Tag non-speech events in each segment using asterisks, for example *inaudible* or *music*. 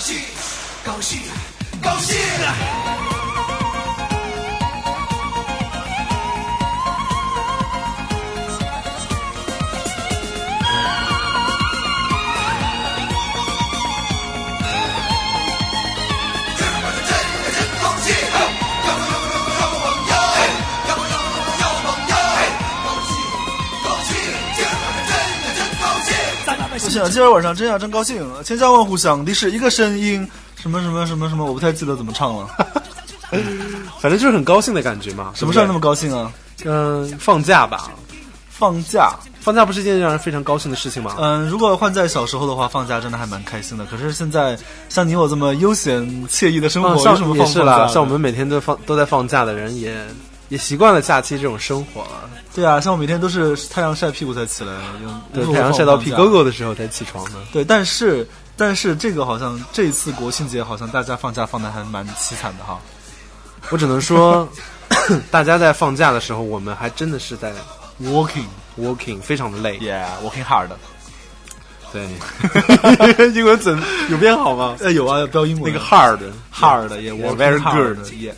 高兴高兴高兴想今儿晚上真呀真高兴，千家万户响的是一个声音，什么什么什么什么，我不太记得怎么唱了。*laughs* 反正就是很高兴的感觉嘛。什么事儿那么高兴啊？嗯，放假吧。放假，放假不是一件让人非常高兴的事情吗？嗯，如果换在小时候的话，放假真的还蛮开心的。可是现在，像你我这么悠闲惬意的生活，嗯有什么像也是啦，像我们每天都放都在放假的人也，也习惯了假期这种生活了。对啊，像我每天都是太阳晒屁股才起来，用对，太阳晒到屁放假沟沟的时候才起床的。对，但是但是这个好像这一次国庆节好像大家放假放的还蛮凄惨的哈。我只能说，*coughs* 大家在放假的时候，我们还真的是在 Walking, working，非常的累。yeah, working hard。对，*laughs* 英文怎有变好吗？呃，有啊，标英文那个 hard hard 也 working very hard good 也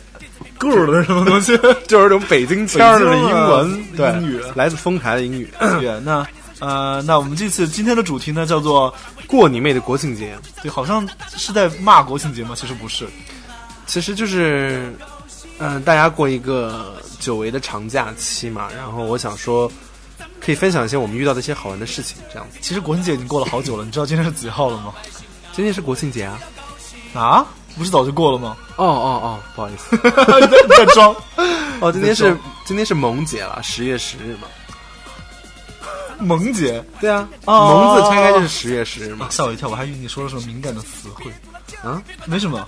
good 什么东西？就是这种北京腔的英文，对，英语来自丰台的英语。对，那呃，那我们这次今天的主题呢，叫做过你妹的国庆节，对，好像是在骂国庆节吗？其实不是，其实就是，嗯、大家过一个久违的长假期嘛，然后我想说，可以分享一些我们遇到的一些好玩的事情，这样子。其实国庆节已经过了好久了。你知道今天是几号了吗？今天是国庆节啊！啊，不是早就过了吗？哦哦哦，不好意思，*laughs* 你在装？哦，今天是今天是萌姐了，十月十日嘛。萌姐对啊，哦萌字拆开就是十月十日嘛。吓我一跳，我还以为你说了什么敏感的词汇。啊，没什么，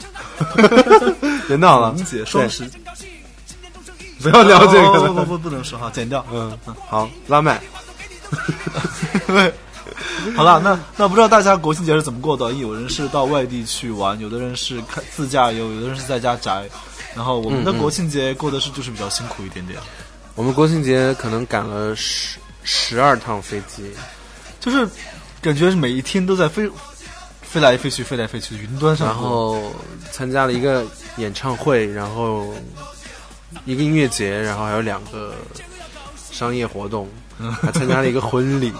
*laughs* 别闹了，*laughs* 萌姐双十，不要聊这个哦不了。不不不能说哈，剪掉。嗯，好，拉麦。对，*laughs* 好了，那那不知道大家国庆节是怎么过的？有人是到外地去玩，有的人是开自驾游，有的人是在家宅。然后我们的国庆节过的是就是比较辛苦一点点，我们国庆节可能赶了十十二趟飞机，就是感觉是每一天都在飞飞来飞去，飞来飞去，云端上然。后参加了一个演唱会，然后一个音乐节，然后还有两个商业活动，*laughs* 还参加了一个婚礼。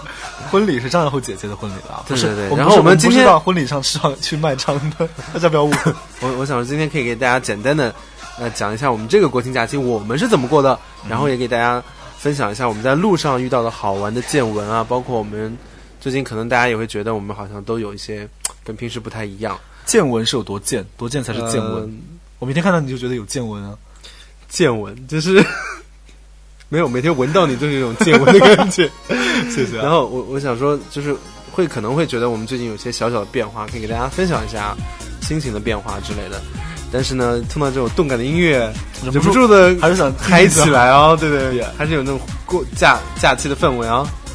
婚礼是张小厚姐姐的婚礼了，对对对然后我们今天到婚礼上是要去卖唱的，大家不要误会。我 *laughs* 我想说今天可以给大家简单的呃讲一下我们这个国庆假期我们是怎么过的，然后也给大家分享一下我们在路上遇到的好玩的见闻啊，包括我们最近可能大家也会觉得我们好像都有一些跟平时不太一样。见闻是有多见，多见才是见闻。呃我每天看到你就觉得有见闻啊。见闻就是没有每天闻到你就是一种见闻的感觉。*laughs* 谢谢、然后我我想说，就是会可能会觉得我们最近有些小小的变化，可以给大家分享一下心情的变化之类的。但是呢，听到这种动感的音乐，忍不住的还是想嗨起来啊！哦！对对对，还是有那种过 *laughs* 假假期的氛围啊。在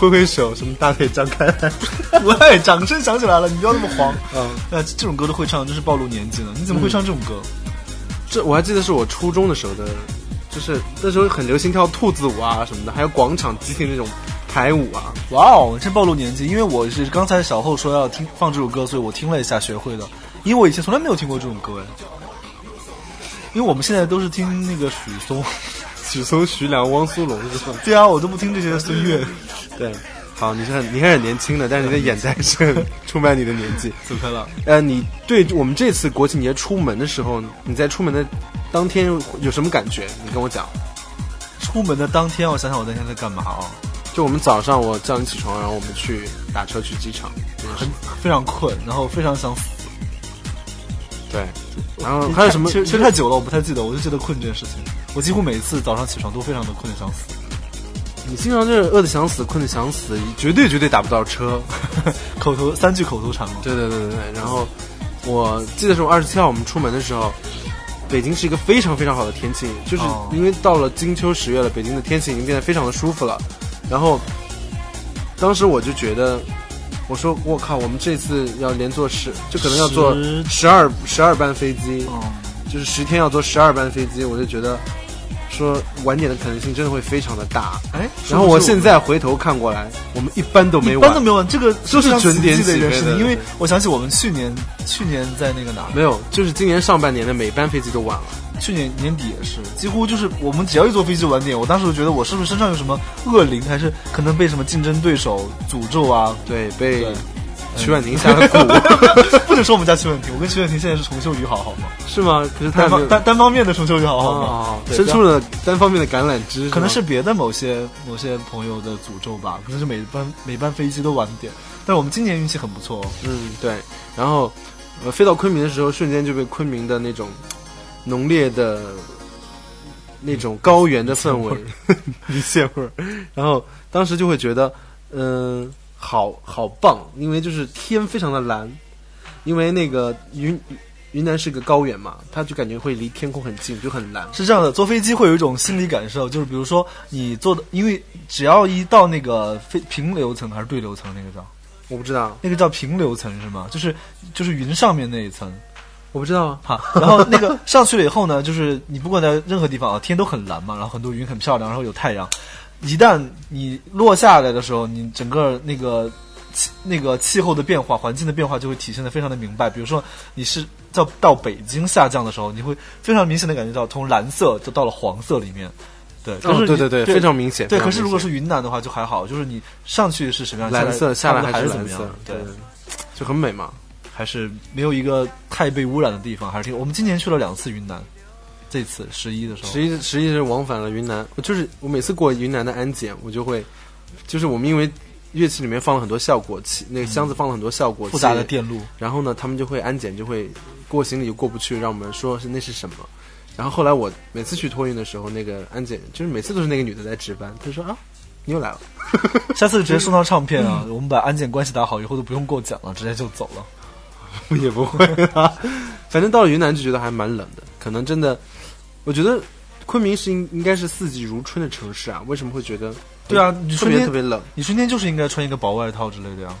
挥挥手，什么大腿张开来，*laughs* 喂，掌声响起来了，你不要那么黄。嗯，那这种歌都会唱，真是暴露年纪了。你怎么会唱这种歌？这我还记得是我初中的时候的，就是那时候很流行跳兔子舞啊什么的，还有广场集体那种排舞啊。哇哦，这暴露年纪！因为我是刚才小后说要听放这首歌，所以我听了一下学会的。因为我以前从来没有听过这种歌哎。因为我们现在都是听那个许嵩，*laughs* 许嵩、徐良、汪苏泷是吧？对啊，我都不听这些孙悦。对，好，你是很你还是很年轻的，但是你的眼袋是出卖你的年纪。*laughs* 怎么了。呃，你对我们这次国庆节出门的时候，你在出门的当天有什么感觉？你跟我讲。出门的当天，我想想我那天在干嘛哦？就我们早上我叫你起床，然后我们去打车去机场，很非常困，然后非常想死。对，然后还有什么？其实太久了，我不太记得，我就记得困这件事情。我几乎每一次早上起床都非常的困得想死。你经常就是饿得想死，困得想死，绝对绝对打不到车。*laughs* 口头三句口头禅嘛。对对对对对。然后我记得是我二十七号我们出门的时候，北京是一个非常非常好的天气，就是因为到了金秋十月了，北京的天气已经变得非常的舒服了。然后当时我就觉得。我说我靠，我们这次要连坐十，就可能要坐十二十二班飞机，就是十天要坐十二班飞机，我就觉得说晚点的可能性真的会非常的大。哎，然后我现在回头看过来，我们一般都没晚，一般都没晚，这个就是准点起飞的。因为我想起我们去年去年在那个哪没有，就是今年上半年的每班飞机都晚了。去年年底也是，几乎就是我们只要一坐飞机晚点，我当时就觉得我是不是身上有什么恶灵，还是可能被什么竞争对手诅咒啊？对，被曲婉婷下了蛊。*laughs* 不能说我们家曲婉婷，我跟曲婉婷现在是重修于好，好吗？是吗？可是单方单单方面的重修于好，好吗？伸出了单方面的橄榄枝，可能是别的某些某些朋友的诅咒吧？可能是每班每班飞机都晚点，但是我们今年运气很不错。嗯，对。然后呃，飞到昆明的时候，瞬间就被昆明的那种。浓烈的那种高原的氛围，*laughs* 一线味儿，然后当时就会觉得，嗯，好好棒，因为就是天非常的蓝，因为那个云云南是个高原嘛，它就感觉会离天空很近，就很蓝。是这样的，坐飞机会有一种心理感受，就是比如说你坐的，因为只要一到那个飞平流层还是对流层，那个叫我不知道，那个叫平流层是吗？就是就是云上面那一层。我不知道啊，好，然后那个上去了以后呢，就是你不管在任何地方啊，天都很蓝嘛，然后很多云很漂亮，然后有太阳。一旦你落下来的时候，你整个那个气那个气候的变化、环境的变化就会体现的非常的明白。比如说你是到到北京下降的时候，你会非常明显的感觉到从蓝色就到了黄色里面。对，哦，对对对，非常明显。对，可是如果是云南的话就还好，就是你上去是什么样，蓝色下来还是怎么样？对，就很美嘛。还是没有一个太被污染的地方，还是挺。我们今年去了两次云南，这次十一的时候，十一十一是往返了云南。就是我每次过云南的安检，我就会，就是我们因为乐器里面放了很多效果器，那个箱子放了很多效果器，复杂的电路，然后呢，他们就会安检，就会过行李就过不去，让我们说是那是什么。然后后来我每次去托运的时候，那个安检就是每次都是那个女的在值班，她说啊，你又来了，*laughs* 下次直接送张唱片啊，*laughs* 我们把安检关系打好以后都不用过奖了，直接就走了。*laughs* 也不会啊，反正到了云南就觉得还蛮冷的。可能真的，我觉得昆明是应应该是四季如春的城市啊。为什么会觉得？对啊，你春天特别冷，你春天就是应该穿一个薄外套之类的呀。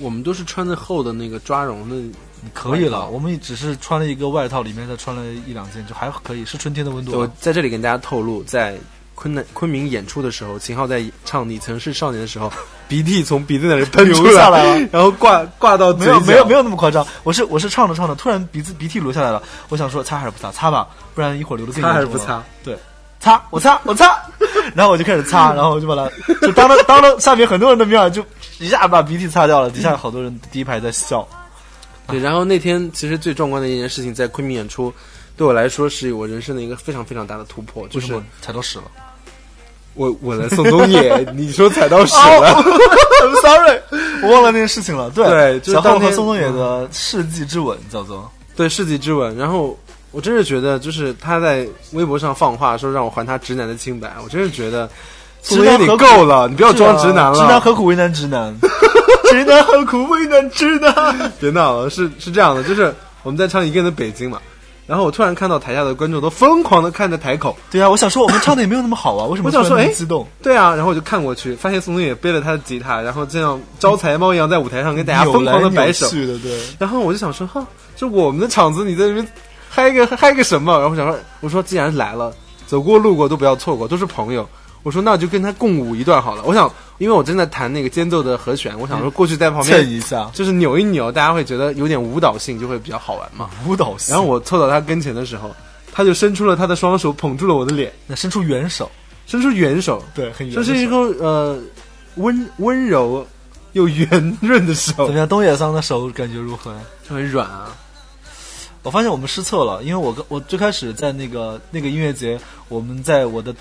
我们都是穿的厚的那个抓绒的，可以了。我们只是穿了一个外套，里面再穿了一两件，就还可以，是春天的温度。我在这里跟大家透露，在。昆南昆明演出的时候，秦昊在唱《你曾是少年》的时候，鼻涕从鼻子那里喷流下来了，然后挂挂到没有没有没有那么夸张。我是我是唱着唱着，突然鼻子鼻涕流下来了。我想说擦还是不擦？擦吧，不然一会儿流的更擦还是不擦？对，擦我擦我擦，*laughs* 然后我就开始擦，然后我就把它就当着当着下面很多人的面就一下把鼻涕擦掉了。底下好多人第一排在笑。对，然后那天其实最壮观的一件事情，在昆明演出，对我来说是我人生的一个非常非常大的突破，就是踩到屎了。我我来宋冬野，*laughs* 你说踩到屎了？I'm sorry，我忘了那件事情了。对，小浩和宋冬野的世纪之吻叫做对世纪之吻。然后我真是觉得，就是他在微博上放话说让我还他直男的清白，我真是觉得宋冬野你够了，你不要装直男了。直男何苦为难直男？*laughs* 直男何苦为难直男？别闹了，是是这样的，就是我们在唱《一个人的北京》嘛。然后我突然看到台下的观众都疯狂的看着台口，对啊，我想说我们唱的也没有那么好啊，*laughs* 为什么我想说哎激动？对啊，然后我就看过去，发现宋冬野背了他的吉他，然后这样招财猫一样在舞台上跟大家疯狂的摆手，对。然后我就想说哈，就我们的场子你在那边嗨个嗨个什么？然后我想说，我说既然来了，走过路过都不要错过，都是朋友，我说那我就跟他共舞一段好了。我想，因为我正在弹那个间奏的和弦，我想说过去在旁边蹭一下就是扭一扭，大家会觉得有点舞蹈性，就会比较好玩嘛。舞蹈性。然后我凑到他跟前的时候，他就伸出了他的双手捧住了我的脸，那伸出援手，伸出援手，对，很援手这是一个呃温温柔又圆润的手怎么，样？东野桑的手感觉如何？就很软啊。我发现我们失策了，因为我跟我最开始在那个那个音乐节，我们在我的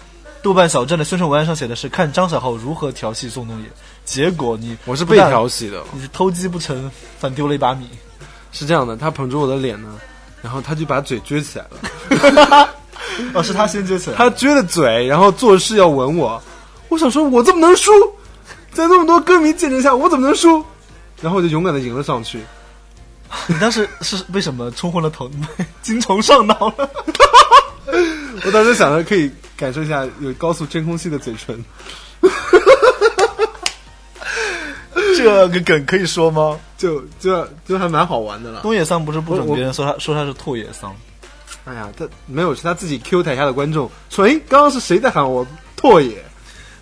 豆瓣小站的宣传文案上写的是看张小浩如何调戏宋冬野，结果你我是被调戏的，你是偷鸡不成反丢了一把米。是这样的，他捧着我的脸呢，然后他就把嘴撅起来了，*laughs* 哦，是他先撅起来，他撅着嘴，然后做事要吻我。我想说，我这么能输？在那么多歌迷见证下，我怎么能输？然后我就勇敢的迎了上去。你当时是为什么冲昏了头，*laughs* 精虫上脑了？*laughs* 我当时想着可以感受一下有高速真空吸的嘴唇，*laughs* 这个梗可以说吗？就就就还蛮好玩的了。东野桑不是不准别人说他说他是拓野桑，哎呀，他没有，是他自己 Q 台下的观众说：“哎，刚刚是谁在喊我拓野？”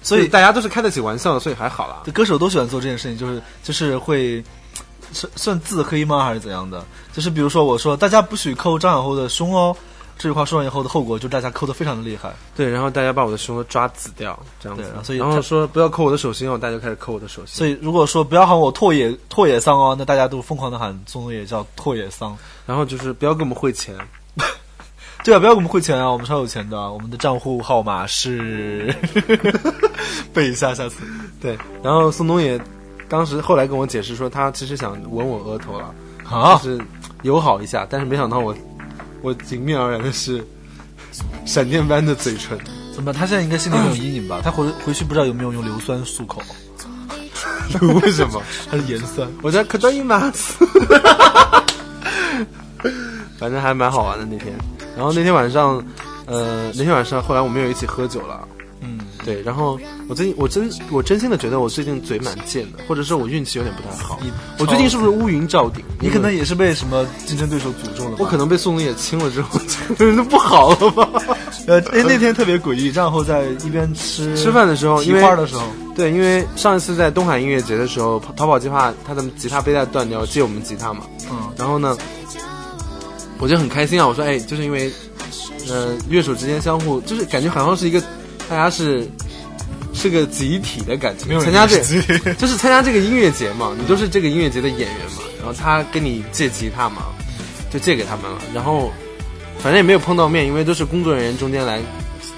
所以大家都是开得起玩笑的，所以还好啦。歌手都喜欢做这件事情，就是就是会算算自黑吗，还是怎样的？就是比如说我说大家不许抠张小厚的胸哦，这句话说完以后的后果就是大家抠的非常的厉害。对，然后大家把我的胸都抓紫掉，这样子对然后。所以然后说不要抠我的手心哦，大家就开始抠我的手心。所以如果说不要喊我拓野拓野桑哦，那大家都疯狂的喊宋冬野叫拓野桑。然后就是不要给我们汇钱，*laughs* 对啊，不要给我们汇钱啊，我们超有钱的，我们的账户号码是 *laughs* 背一下，下次。对。然后宋冬野当时后来跟我解释说，他其实想吻我额头了，啊就是友好一下，但是没想到我我迎面而来的是闪电般的嘴唇。怎么？他现在应该心里没有阴影吧？他回回去不知道有没有用硫酸漱口，*laughs* 为什么？*laughs* 他是盐酸？我在可得伊马斯，反正还蛮好玩的那天。然后那天晚上，呃，那天晚上后来我们又一起喝酒了。嗯，对，然后我最近我真我真心的觉得我最近嘴蛮贱的，或者是我运气有点不太好。我最近是不是乌云罩顶？你可能也是被什么竞争对手诅咒了。我可能被宋冬野亲了之后，这个人都不好了吧？*laughs* 呃，那那天特别诡异，然后在一边吃吃饭的时候，提因为花的时候，对，因为上一次在东海音乐节的时候，逃跑计划他的吉他背带断掉，借我们吉他嘛。嗯，然后呢，我就很开心啊！我说，哎，就是因为，呃，乐手之间相互，就是感觉好像是一个，大家是是个集体的感觉。没有参加这 *laughs* 就是参加这个音乐节嘛，你都是这个音乐节的演员嘛。然后他跟你借吉他嘛，就借给他们了。然后反正也没有碰到面，因为都是工作人员中间来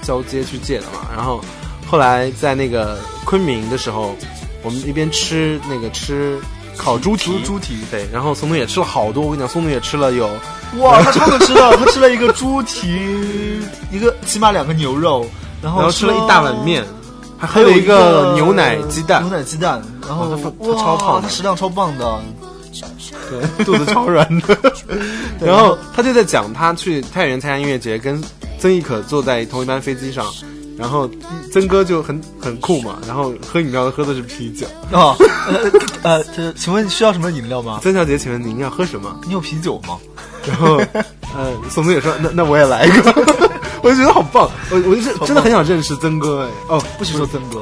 交接去借的嘛。然后后来在那个昆明的时候，我们一边吃那个吃烤猪蹄，猪猪蹄对，然后松松也吃了好多，我跟你讲，松松也吃了有哇，他超能吃的，他吃了一个猪蹄，一个起码两个牛肉，然后吃了一大碗面，还喝了一个牛奶鸡蛋牛，奶鸡蛋，然后他超胖他食量超棒的，*laughs* 对，肚子超软的。*laughs* 然后他就在讲他去太原参加音乐节，跟曾轶可坐在同一班飞机上，然后曾哥就很很酷嘛，然后喝饮料喝的是啤酒。啊，*laughs* 呃呃，这请问需要什么饮料吗？曾小姐，请问您要喝什么？你有啤酒吗？然后，*laughs* 呃，宋冬野说：“那那我也来一个。*laughs* ”我就觉得好棒，我我就是真的很想认识曾哥哎。哦，不许说曾哥，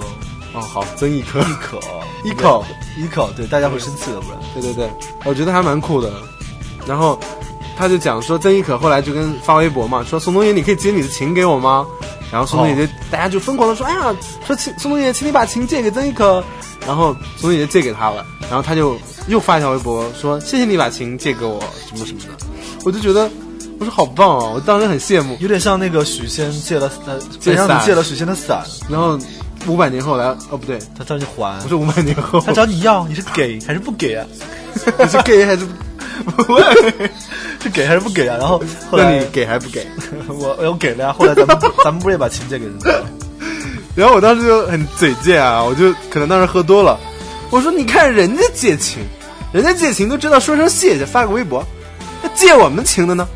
哦，好，曾轶可，一可一可，一口，对，大家会生气的，不然。对对对，我觉得还蛮酷的。然后他就讲说，曾轶可后来就跟发微博嘛，说宋冬野，你可以接你的琴给我吗？然后宋冬野就、大家就疯狂的说，哎呀，说请宋冬野，请你把琴借给曾轶可。然后宋冬野就借给他了，然后他就又发一条微博说，谢谢你把琴借给我，什么什么的。我就觉得，我说好棒哦，我当时很羡慕。有点像那个许仙借了伞你借了许仙的伞，然后五百年后来，哦不对，他找你还不，是五百年后，他找你要，你是给还是不给啊？*laughs* 你是 gay 还是？喂，是给还是不给啊？然后后来那你给还不给？*laughs* 我我给了呀，后来咱们咱们不是也把琴借给人家了？*laughs* 然后我当时就很嘴贱啊，我就可能当时喝多了，我说你看人家借琴，人家借琴都知道说声谢谢，发个微博，那借我们琴的呢？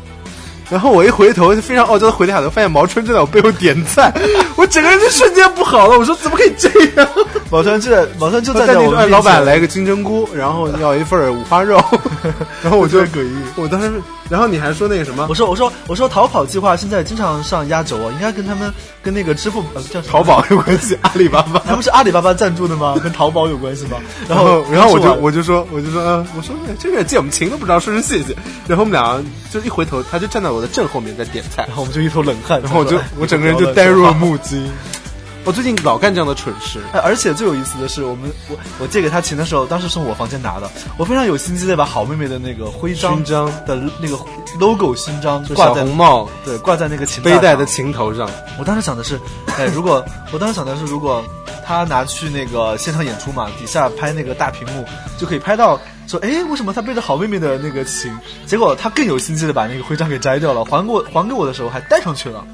然后我一回头，就非常傲娇的回了下头，发现毛春正在我背后点菜，*laughs* 我整个人就瞬间不好了。我说怎么可以这样？毛春就在毛春就在我们在那说哎，老板来个金针菇，然后要一份五花肉，*laughs* 然后我就特别诡异我当时，然后你还说那个什么我说我说我说逃跑计划现在经常上压轴啊，应该跟他们跟那个支付呃叫什么淘宝有关系，*laughs* 阿里巴巴。他不是阿里巴巴赞助的吗？跟淘宝有关系吗？然后，然后我就我就说，我就说，嗯，我说这个借我们情都不知道，说声谢谢。然后我们俩就一回头，他就站在我的正后面在点菜然，后我们就一头冷汗，然后我就哎我整个人就呆若。木鸡。我最近老干这样的蠢事，哎，而且最有意思的是，我们我我借给他琴的时候，当时是从我房间拿的，我非常有心机的把好妹妹的那个徽章勋章的那个 logo 勋章挂在红帽对挂在那个琴背带的琴头上，我当时想的是，哎，如果我当时想的是，如果他拿去那个现场演出嘛，底下拍那个大屏幕，就可以拍到说，哎，为什么他背着好妹妹的那个琴？结果他更有心机的把那个徽章给摘掉了，还给我还给我的时候还戴上去了。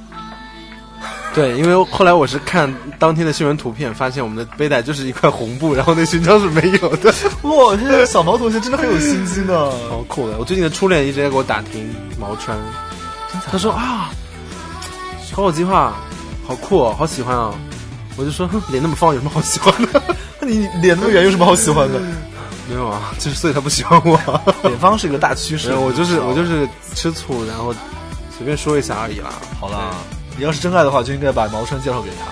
对，因为后来我是看当天的新闻图片，发现我们的背带就是一块红布，然后那勋章是没有的，*laughs* 哇，这个小毛同学真的很有心机呢。好酷的。我最近的初恋一直在给我打听毛川，他说啊，逃跑计划好酷哦，好喜欢啊。我就说哼脸那么方，有什么好喜欢的？*laughs* 那你脸那么圆有什么好喜欢的？没有啊，就是所以他不喜欢我。*laughs* 北方是一个大趋势。没有，我就是我就是吃醋，然后随便说一下而已啦。好啦，你要是真爱的话，就应该把毛川介绍给他，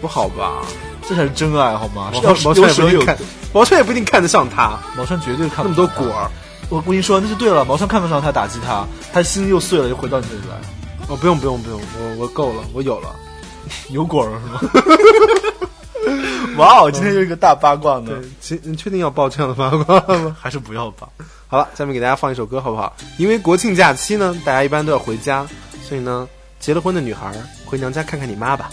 不好吧？这才是真爱，好吗？毛要是毛川也不一定看，毛川也不一定看得上他，毛川绝对看不那么多果儿。我我跟你说，那就对了。毛川看不上他，打击他，他心又碎了，又回到你这里来。哦，不用不用不用，我我够了，我有了。*laughs* 有果儿是吗？*laughs* 哇哦，今天又一个大八卦呢对，，其你确定要报这样的八卦吗？*laughs* 还是不要吧。好了，下面给大家放一首歌好不好？因为国庆假期呢，大家一般都要回家，所以呢，结了婚的女孩儿回娘家看看你妈吧。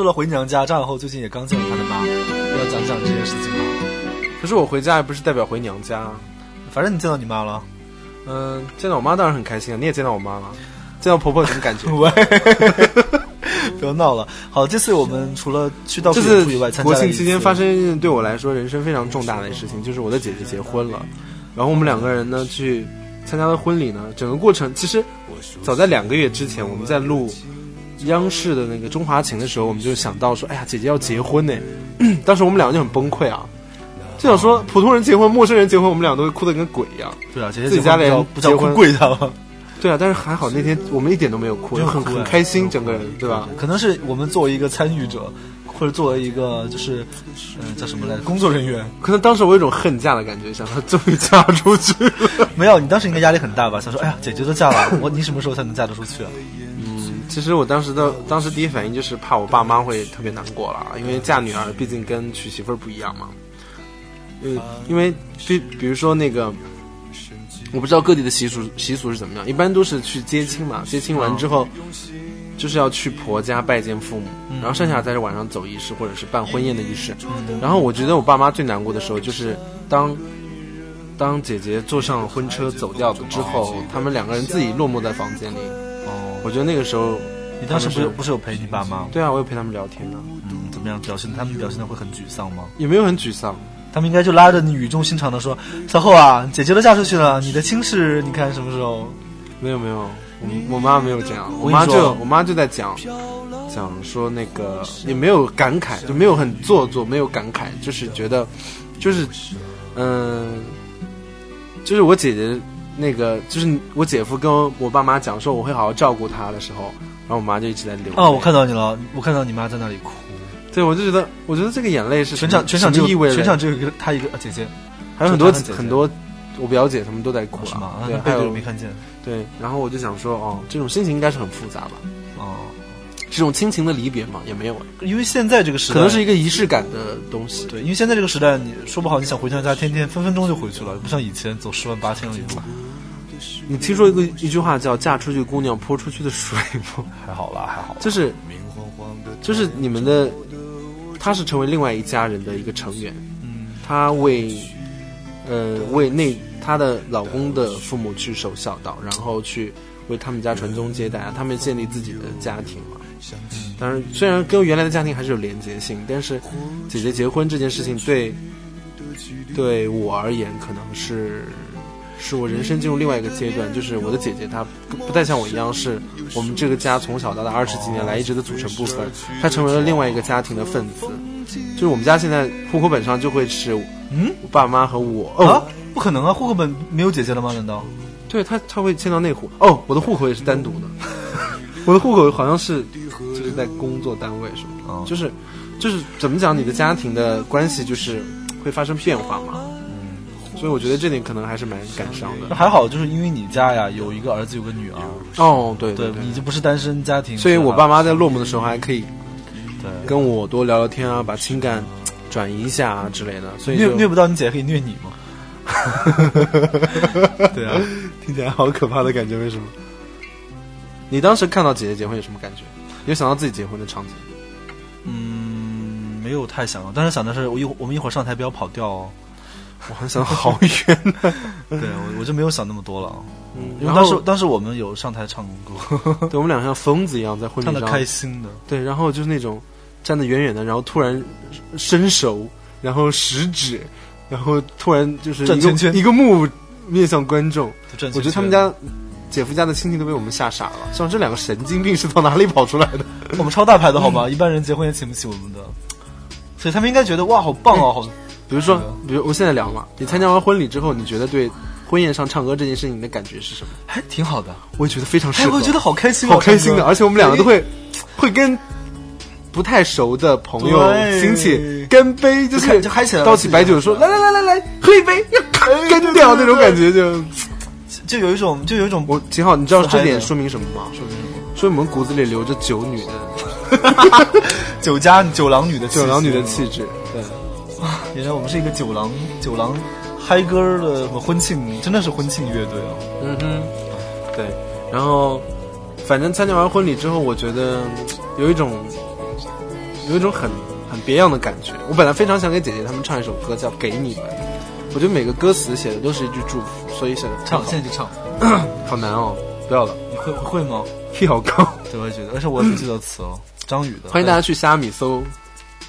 说了回娘家，张小厚最近也刚见了他的妈，要讲讲这件事情吗？可是我回家也不是代表回娘家，反正你见到你妈了，嗯、见到我妈当然很开心啊，你也见到我妈了，见到婆婆有什么感觉？*laughs* 喂，不要闹了。好，这次我们除了去到这次以外，国庆期间发生一件对我来说人生非常重大的事情，就是我的姐姐结婚了，然后我们两个人呢去参加了婚礼呢，整个过程其实早在两个月之前，我们在录央视的那个《中华情》的时候，我们就想到说，哎呀，姐姐要结婚呢，*clears throat* 当时我们两个就很崩溃啊，就想说普通人结婚、陌生人结婚，我们俩都会哭得跟鬼一样。对啊，姐姐自己家里人不叫结婚哭跪他了，*laughs* 对啊，但是还好那天我们一点都没有哭，就很很开心，整个人对吧？可能是我们作为一个参与者，或者作为一个就是，嗯、叫什么来着，工作人员。可能当时我有一种恨嫁的感觉，想说终于嫁出去了。*laughs* 没有，你当时应该压力很大吧？想说，哎呀，姐姐都嫁了，我你什么时候才能嫁得出去啊？嗯，其实我当时的当时第一反应就是怕我爸妈会特别难过了，因为嫁女儿毕竟跟娶媳妇儿不一样嘛。嗯，因为比比如说那个，我不知道各地的习俗习俗是怎么样，一般都是去接亲嘛，接亲完之后，就是要去婆家拜见父母，然后剩下再是晚上走仪式或者是办婚宴的仪式。然后我觉得我爸妈最难过的时候就是当。当姐姐坐上婚车走掉了之后，他们两个人自己落寞在房间里。哦，我觉得那个时候，你当时不是不是有陪你爸妈？对啊，我有陪他们聊天呢、嗯，怎么样表现？他们表现的会很沮丧吗？也没有很沮丧。他们应该就拉着你语重心长的说：“小厚啊，姐姐都嫁出去了，你的亲事你看什么时候没有没有，我我妈没有这样，我妈就我妈就在讲讲说那个也没有感慨，就没有很做作，没有感慨，就是觉得就是嗯、就是我姐姐那个就是我姐夫跟我爸妈讲说我会好好照顾他的时候，然后我妈就一直在流？”泪。哦，我看到你了，我看到你妈在那里哭。对我就觉得我觉得这个眼泪是全场全场只有什么意味着全场只有一个她一个、啊姐姐，还有很多很多我表姐他们都在哭是吗？啊，对，对着没看见。对，然后我就想说，哦，这种心情应该是很复杂吧？哦，这种亲情的离别嘛，也没有，因为现在这个时代，可能是一个仪式感的东西。对，因为现在这个时代，你说不好，你想回娘家，天天分分钟就回去了，不像以前走十万八千里路。你听说一个一句话叫“嫁出去姑娘泼出去的水”吗？还好啦，还好。就是就是你们的，他是成为另外一家人的一个成员，嗯，他为呃为那她的老公的父母去守孝道，然后去为他们家传宗接代，他们建立自己的家庭嘛。当然，虽然跟原来的家庭还是有连接性，但是姐姐结婚这件事情对对我而言，可能是是我人生进入另外一个阶段，就是我的姐姐她不不再像我一样是我们这个家从小到大二十几年来一直的组成部分，她成为了另外一个家庭的分子。就是我们家现在户口本上就会是嗯我爸妈和我哦，啊，不可能啊，户口本没有姐姐了吗？难道？对她，她会迁到内户哦，我的户口也是单独的，我的户口好像是就是在工作单位什么的，哦就是就是怎么讲，你的家庭的关系就是会发生变化嘛，所以我觉得这点可能还是蛮感伤的。还好，就是因为你家呀有一个儿子有个女儿，哦，对对对你就不是单身家庭，所以我爸妈在落寞的时候还可以对跟我多聊聊天啊，把情感转移一下啊之类的，所以虐虐不到你姐可以虐你吗？*laughs* 对啊，听起来好可怕的感觉，为什么？你当时看到姐姐结婚有什么感觉？有想到自己结婚的场景？嗯，没有太想到，但是想的是我一会我们一会儿上台不要跑调哦。我很想好远呢。*laughs* 对我我就没有想那么多了，嗯，因为当时当时我们有上台唱歌，*laughs* 对我们俩像疯子一样在婚礼唱的上，开心的。对，然后就是那种站得远远的，然后突然伸手，然后食指，然后突然就是一个转圈圈一个目面向观众。我觉得他们家姐夫家的亲戚都被我们吓傻了，像这两个神经病是从哪里跑出来的？*laughs* 我们超大牌的好吗？一般人结婚也请不起我们的，所以他们应该觉得哇，好棒哦，好。比如说，比如我现在聊嘛，你参加完婚礼之后，你觉得对婚宴上唱歌这件事情你的感觉是什么？还挺好的，我也觉得非常适哎，合，我觉得好开心哦，好开心的，而且我们两个都会会跟不太熟的朋友对亲戚干杯，就就是就嗨起来倒起白酒说来来来来来喝一杯，要干掉那种感觉就。就有一种就有一种我挺好，你知道这点说明什么吗？说明什么？说明我们骨子里留着酒女的 *laughs* *laughs* 酒家酒郎女的酒廊女的气质。对，*laughs* 原来我们是一个酒郎酒郎嗨歌的什么婚庆，真的是婚庆乐队哦。嗯哼，对。然后，反正参加完婚礼之后，我觉得嗯有一种有一种很很别样的感觉。我本来非常想给姐姐她们唱一首歌，叫《给你们》。我觉得每个歌词写的都是一句祝福，所以写的唱，现在就唱，*coughs* 好难哦，不要了你会会吗？*laughs* key 好高。对，我也觉得，而且我只记得词哦，*coughs* 张宇的。欢迎大家去虾米搜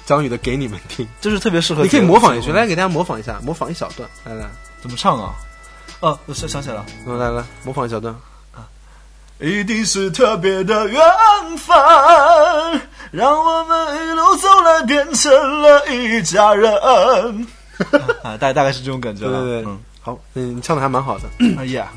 张宇的《给你们听》，就是特别适合。你可以模仿一句，来给大家模仿一下，模仿一小段，来来，怎么唱啊？哦，我想想起来了，来来来，模仿一小段。一定是特别的缘分，让我们一路走来变成了一家人。*laughs* 啊，大大概是这种感觉。对对对嗯，好，嗯，你唱的还蛮好的。*coughs* 哎呀，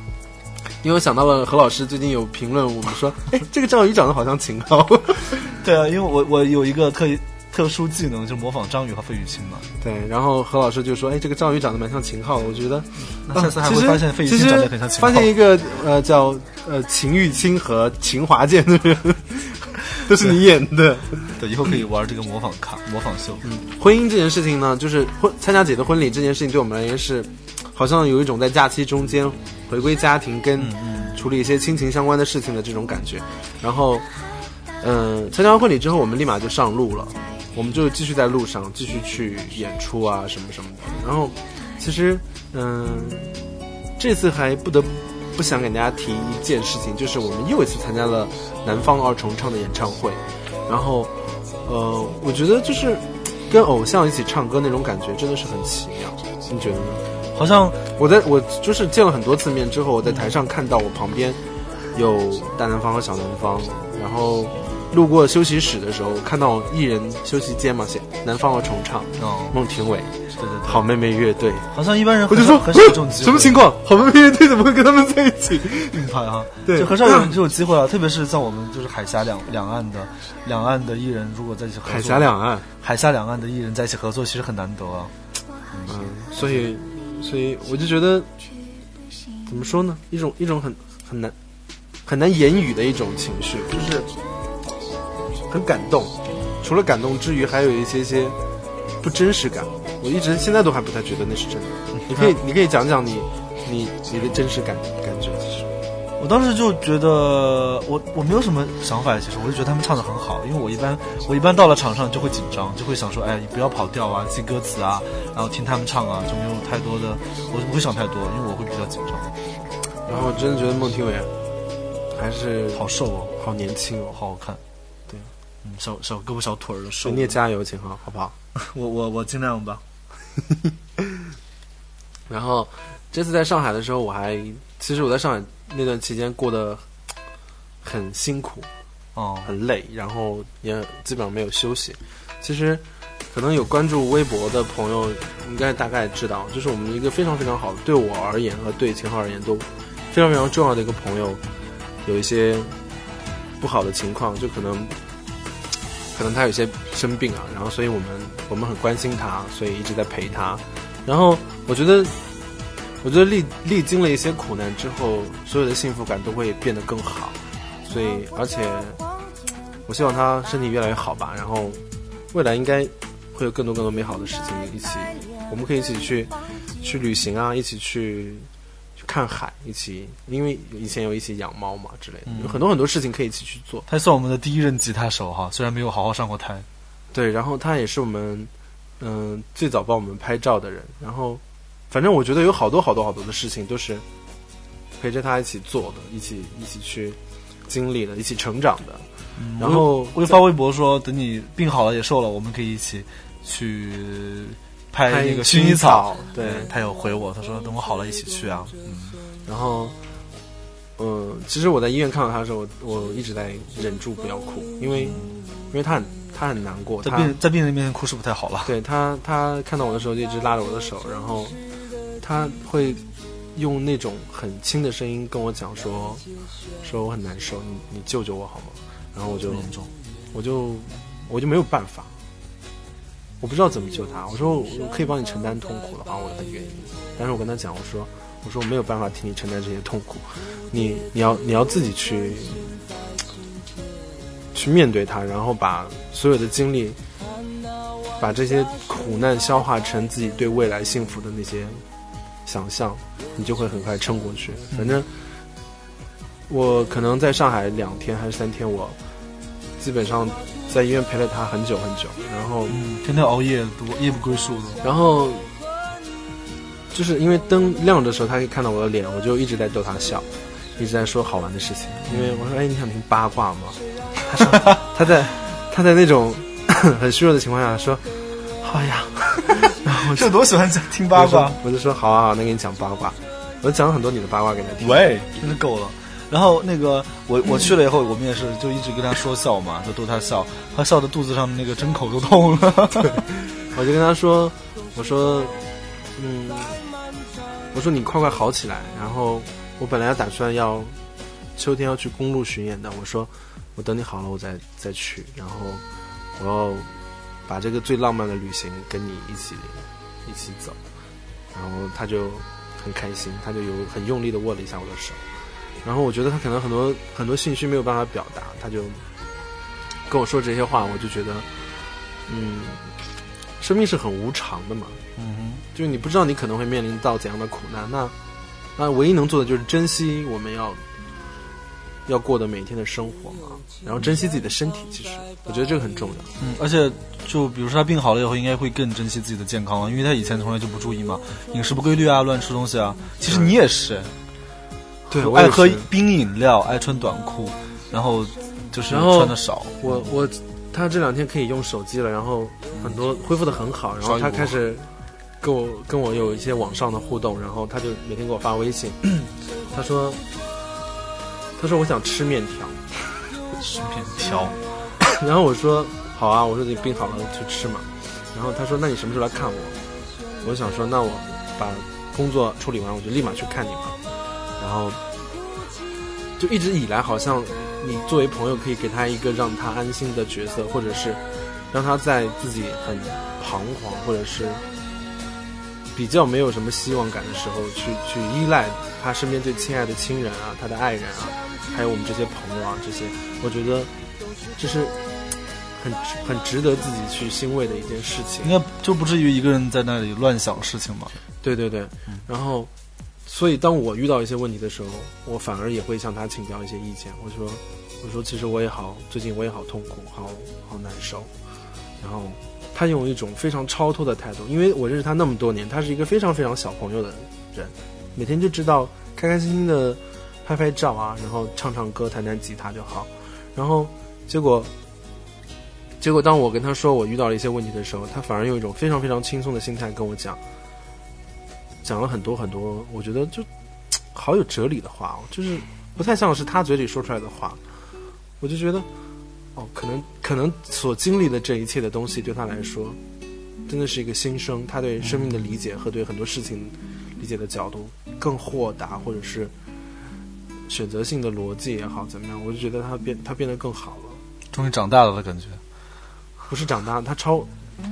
因为我想到了何老师最近有评论我们说，哎，这个张宇长得好像秦昊。*laughs* 对啊，因为我我有一个特特殊技能，就模仿张宇和费玉清嘛。对，然后何老师就说：“哎，这个张宇长得蛮像秦昊。”我觉得，那下次还会发现费玉清长得很像秦昊发现一个呃叫呃秦玉清和秦华健的人，*laughs* 都是你演的。*laughs* 对，以后可以玩这个模仿卡、模仿秀。嗯婚姻这件事情呢，就是婚参加姐的婚礼这件事情，对我们而言是，好像有一种在假期中间回归家庭，跟处理一些亲情相关的事情的这种感觉。然后，嗯、参加完婚礼之后，我们立马就上路了，我们就继续在路上继续去演出啊，什么什么的。然后，其实，嗯、这次还不得不想给大家提一件事情，就是我们又一次参加了南方二重唱的演唱会，然后，呃，我觉得就是跟偶像一起唱歌那种感觉真的是很奇妙，你觉得呢？好像我在我就是见了很多次面之后，我在台上看到我旁边有大南方和小南方，然后路过休息室的时候，看到艺人休息间嘛，写南方的重唱，哦，孟庭苇，对对对，好妹妹乐队，好像一般人我就说很少有这种 *laughs* 机会。什么情况？好妹妹乐队怎么会跟他们在一起？硬派哈，对就很少有人这种机会啊，特别是在我们就是海峡两两岸的两岸的艺人，如果在一起合作，海峡两岸，海峡两岸的艺人在一起合作，其实很难得啊。嗯，所以所以我就觉得怎么说呢？一种一种很很难很难言语的一种情绪，就是很感动。除了感动之余，还有一些些不真实感。我一直现在都还不太觉得那是真的。你可以你可以讲讲你你你的真实感感觉，其实我当时就觉得我我没有什么想法，其实我就觉得他们唱的很好，因为我一般我一般到了场上就会紧张，就会想说，哎，你不要跑调啊，记歌词啊，然后听他们唱啊，就没有太多的，我不会想太多，因为我会比较紧张。然后我真的觉得孟庭苇还是好瘦哦，好年轻哦。好好看，对，嗯，小小胳膊小腿儿的瘦你。也加油，秦昊，好不好？*laughs* 我我我尽量吧。*laughs* 然后这次在上海的时候，我还其实我在上海那段期间过得很辛苦，哦，很累，然后也基本上没有休息。其实可能有关注微博的朋友应该大概知道，就是我们一个非常非常好的，对我而言和对秦昊而言都非常非常重要的一个朋友，有一些不好的情况，就可能可能他有些生病啊，然后所以我们我们很关心他，所以一直在陪他。然后我觉得，我觉得历历经了一些苦难之后，所有的幸福感都会变得更好。所以，而且我希望他身体越来越好吧。然后，未来应该会有更多更多美好的事情一起，我们可以一起去去旅行啊，一起去看海，一起，因为以前有一起养猫嘛之类的，有很多很多事情可以一起去做。他算我们的第一任吉他手哈，虽然没有好好上过台。对，然后他也是我们嗯、最早帮我们拍照的人。然后，反正我觉得有好多好多好多的事情都是陪着他一起做的，一起一起去经历的，一起成长的。然后我就发微博说，等你病好了也瘦了，我们可以一起去拍拍那个薰衣草。对对他有回我，他说等我好了一起去啊。然后，嗯，其实我在医院看到他的时候，我我一直在忍住不要哭，因为因为他很他很难过，他在病在病人面前哭是不太好了。对他，他看到我的时候就一直拉着我的手，然后他会用那种很轻的声音跟我讲说，说我很难受，你你救救我好吗？然后我就，我就我就没有办法，我不知道怎么救他。我说我可以帮你承担痛苦的话，我很愿意。但是我跟他讲，我说我说我没有办法替你承担这些痛苦，你你要你要自己去去面对它，然后把所有的精力，把这些苦难消化成自己对未来幸福的那些想象，你就会很快撑过去。反正我可能在上海两天还是三天，我基本上在医院陪了他很久很久，然后嗯，天天熬夜，多夜不归宿的。然后就是因为灯亮的时候，他可以看到我的脸，我就一直在逗他笑，一直在说好玩的事情。因为我说：“哎，你想听八卦吗？” *laughs* 他说：“他在他在那种 *coughs* 很虚弱的情况下说：‘好呀。’然后我就这多喜欢听八卦。我就说：‘好啊，好，那给你讲八卦。’我讲了很多你的八卦给他听。喂，真是够了。然后那个我我去了以后，我们也是就一直跟他说笑嘛，就逗他笑，他笑的肚子上的那个针口都痛了。*laughs* 我就跟他说：‘我说，嗯，我说你快快好起来。’然后我本来打算要秋天要去公路巡演的，我说我等你好了我再再去。然后我要把这个最浪漫的旅行跟你一起一起走，然后他就很开心，他就有很用力的握了一下我的手，然后我觉得他可能很多很多兴趣没有办法表达，他就跟我说这些话，我就觉得，嗯，生命是很无常的嘛，嗯哼就是你不知道你可能会面临到怎样的苦难，那那唯一能做的就是珍惜我们要要过的每一天的生活嘛，然后珍惜自己的身体。其实我觉得这个很重要。嗯，而且就比如说他病好了以后，应该会更珍惜自己的健康了，因为他以前从来就不注意嘛，饮食不规律啊，乱吃东西啊。其实你也是，对我爱喝冰饮料，爱穿短裤，然后就是然后穿的少。我我他这两天可以用手机了，然后很多恢复的很好，然后他开始跟我跟我有一些网上的互动，然后他就每天给我发微信，*clears throat* 他说他说我想吃面条。*laughs* 吃面条，然后我说好啊，我说你病好了去吃嘛。然后他说那你什么时候来看我？我想说那我把工作处理完，我就立马去看你嘛。然后就一直以来好像你作为朋友可以给他一个让他安心的角色，或者是让他在自己很彷徨或者是比较没有什么希望感的时候，去去依赖他身边最亲爱的亲人啊，他的爱人啊，还有我们这些朋友啊，这些，我觉得这是很很值得自己去欣慰的一件事情应。该就不至于一个人在那里乱想事情吧。对对对，然后，所以当我遇到一些问题的时候，我反而也会向他请教一些意见。我说，我说其实我也好，最近我也好痛苦，好好难受。然后他用一种非常超脱的态度，因为我认识他那么多年，他是一个非常非常小朋友的人，每天就知道开开心心的拍拍照啊，然后唱唱歌、弹弹吉他就好。然后结果，结果当我跟他说我遇到了一些问题的时候，他反而用一种非常非常轻松的心态跟我讲。讲了很多很多，我觉得就好有哲理的话哦，就是不太像是他嘴里说出来的话，我就觉得哦，可能可能所经历的这一切的东西对他来说，真的是一个新生，他对生命的理解和对很多事情理解的角度更豁达，或者是选择性的逻辑也好怎么样，我就觉得他变他变得更好了。终于长大了的感觉。不是长大，他超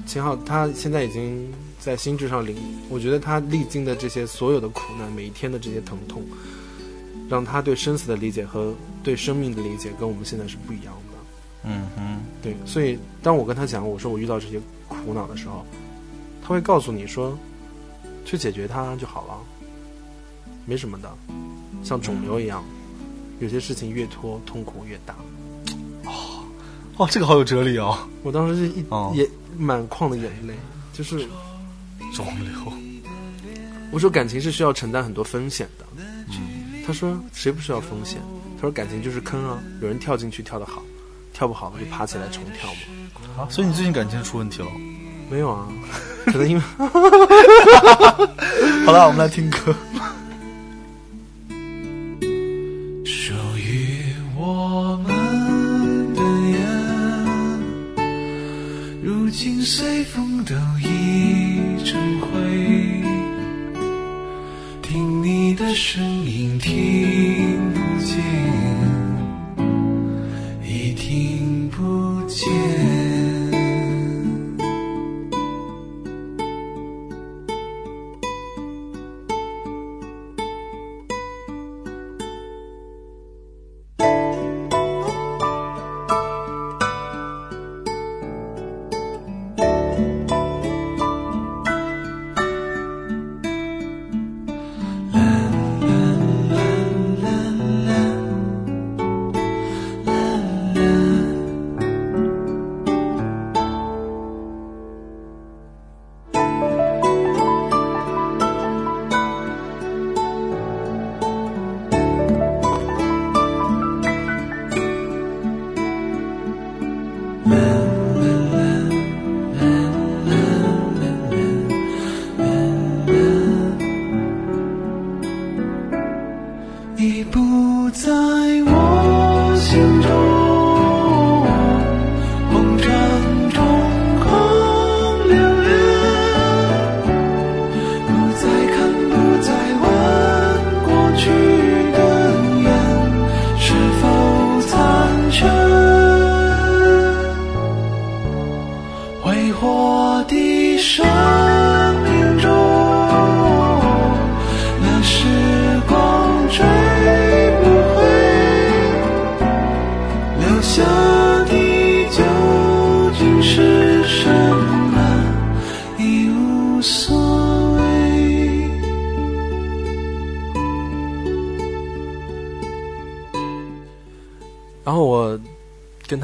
秦昊，他现在已经在心智上领，我觉得他历经的这些所有的苦难，每一天的这些疼痛，让他对生死的理解和对生命的理解跟我们现在是不一样的。嗯哼，对，所以当我跟他讲我说我遇到这些苦恼的时候，他会告诉你说，去解决它就好了，没什么的，像肿瘤一样，有些事情越拖痛苦越大。哦，这个好有哲理哦。我当时是一、哦也满眶的眼泪，就是肿瘤，我说感情是需要承担很多风险的。他说谁不需要风险？他说感情就是坑啊，有人跳进去跳得好，跳不好就爬起来重跳嘛。啊，所以你最近感情出问题了。没有啊，*laughs* 可能因为 *laughs* 好了，我们来听歌。属于我们的缘，如今随风都声音，听不见，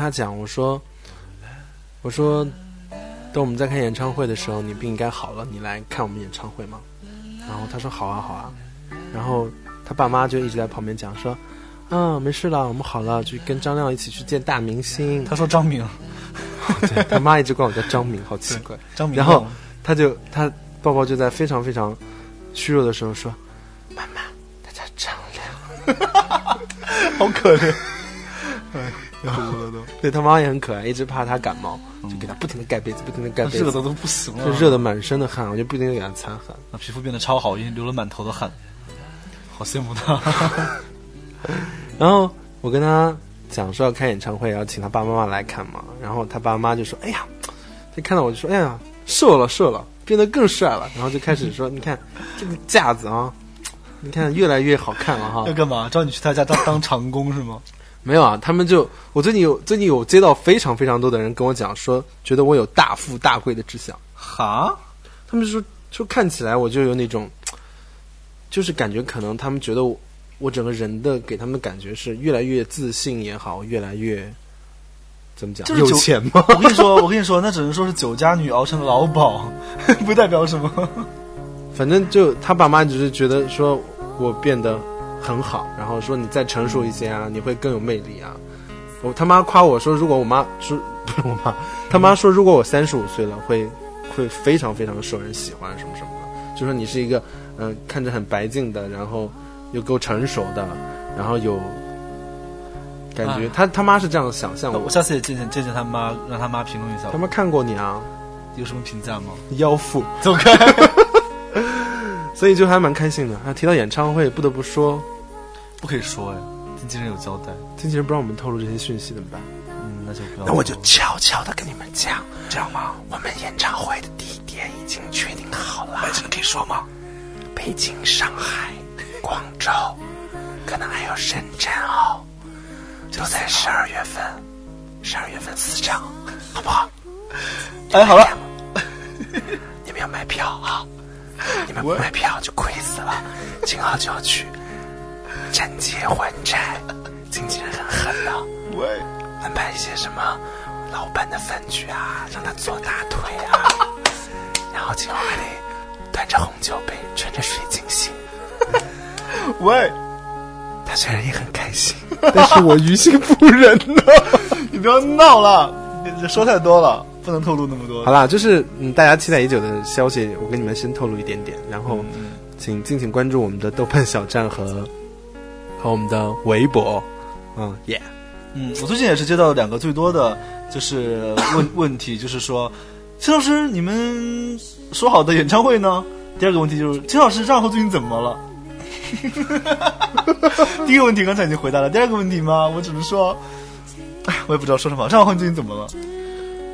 他讲，我说，我说，等我们在看演唱会的时候，你病应该好了，你来看我们演唱会吗？然后他说好啊好啊，然后他爸妈就一直在旁边讲说，啊没事了，我们好了，就跟张亮一起去见大明星。他说张明，*laughs* 对他妈一直管我叫张明，好奇怪。张明，然后他就他抱抱就在非常非常虚弱的时候说：“妈妈，他叫张亮。*laughs* 好可怜，” *laughs* *laughs* 对他妈也很可爱，一直怕他感冒，就给他不停的盖被子，不停的盖被子，热的都不行了，就热的满身的汗，我就不停的给他擦汗。那，皮肤变得超好，已经流了满头的汗，好羡慕他。*laughs* 然后我跟他讲说要开演唱会，然后请他爸爸妈妈来看嘛，然后他爸妈就说：“哎呀，他看到我就说：哎呀，瘦了瘦了，变得更帅了。”然后就开始说：“你看这个架子啊，你看越来越好看了哈。”要干嘛？找你去他家当当长工是吗？没有啊，他们就我最近有最近有接到非常非常多的人跟我讲说，觉得我有大富大贵的志向。哈？他们就说就看起来我就有那种，就是感觉可能他们觉得我我整个人的给他们的感觉是越来越自信也好，越来越怎么讲有就是有钱吗？*laughs* 我跟你说，我跟你说，那只能说是酒家女熬成老鸨，*laughs* 不代表什么。反正就他爸妈只是觉得说我变得很好，然后说你再成熟一些啊，你会更有魅力啊。我他妈夸我说，如果我妈说不是我妈，他妈说如果我三十五岁了，会会非常非常受人喜欢什么什么的，就说你是一个嗯、看着很白净的，然后又够成熟的，然后有感觉，哎他他妈是这样想象我我。下次也见见见见他妈，让他妈评论一下他，妈看过你啊，有什么评价吗？腰腹，走开！所以就还蛮开心的。啊，提到演唱会，不得不说，不可以说哎，经纪人有交代。经纪人不让我们透露这些讯息怎么办？嗯，那就不要。那我就悄悄的跟你们讲，这样吗？我们演唱会的地点已经确定好了。哎，这个可以说吗？北京、上海、广州，可能还有深圳哦，都在十二月份。十二月份四场，好不好？哎，好了，你们要买票啊！你们不买票就亏死了。金号就要去站街还债，经纪人很狠的，喂，安排一些什么老板的饭局啊，让他坐大腿啊，*laughs* 然后今后还得端着红酒杯，穿着水晶鞋。喂，他虽然也很开心，但是我于心不忍呢。*laughs* 你不要闹了，你说太多了，不能透露那么多。好啦，就是嗯，大家期待已久的消息，我跟你们先透露一点点，然后请敬请关注我们的豆瓣小站和和我们的微博，嗯，耶、嗯，我最近也是接到两个最多的就是问问题，就是说，秦老师，你们说好的演唱会呢？第二个问题就是，秦老师，张浩最近怎么了？*laughs* 第一个问题刚才已经回答了，第二个问题吗？我只能说，哎，我也不知道说什么。张浩最近怎么了？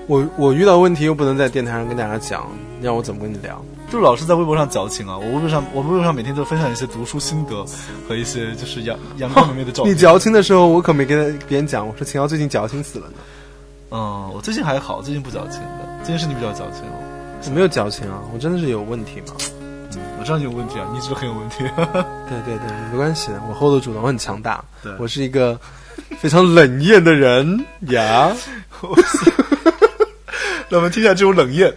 我我遇到问题又不能在电台上跟大家讲，让我怎么跟你聊？就老是在微博上矫情啊！我微博上，我微博上每天都分享一些读书心得和一些就是阳阳光明媚的照片。*laughs* 你矫情的时候，我可没跟别人讲，我说秦瑶最近矫情死了呢。嗯，我最近还好，最近不矫情的，最近是你比较矫情哦。我没有矫情啊，我真的是有问题吗。嗯，我知道你有问题啊，你一直都很有问题。*laughs* 对对对，没关系的，我 hold 得住的，我很强大对。我是一个非常冷艳的人呀。*laughs* 我们听一下这种冷艳。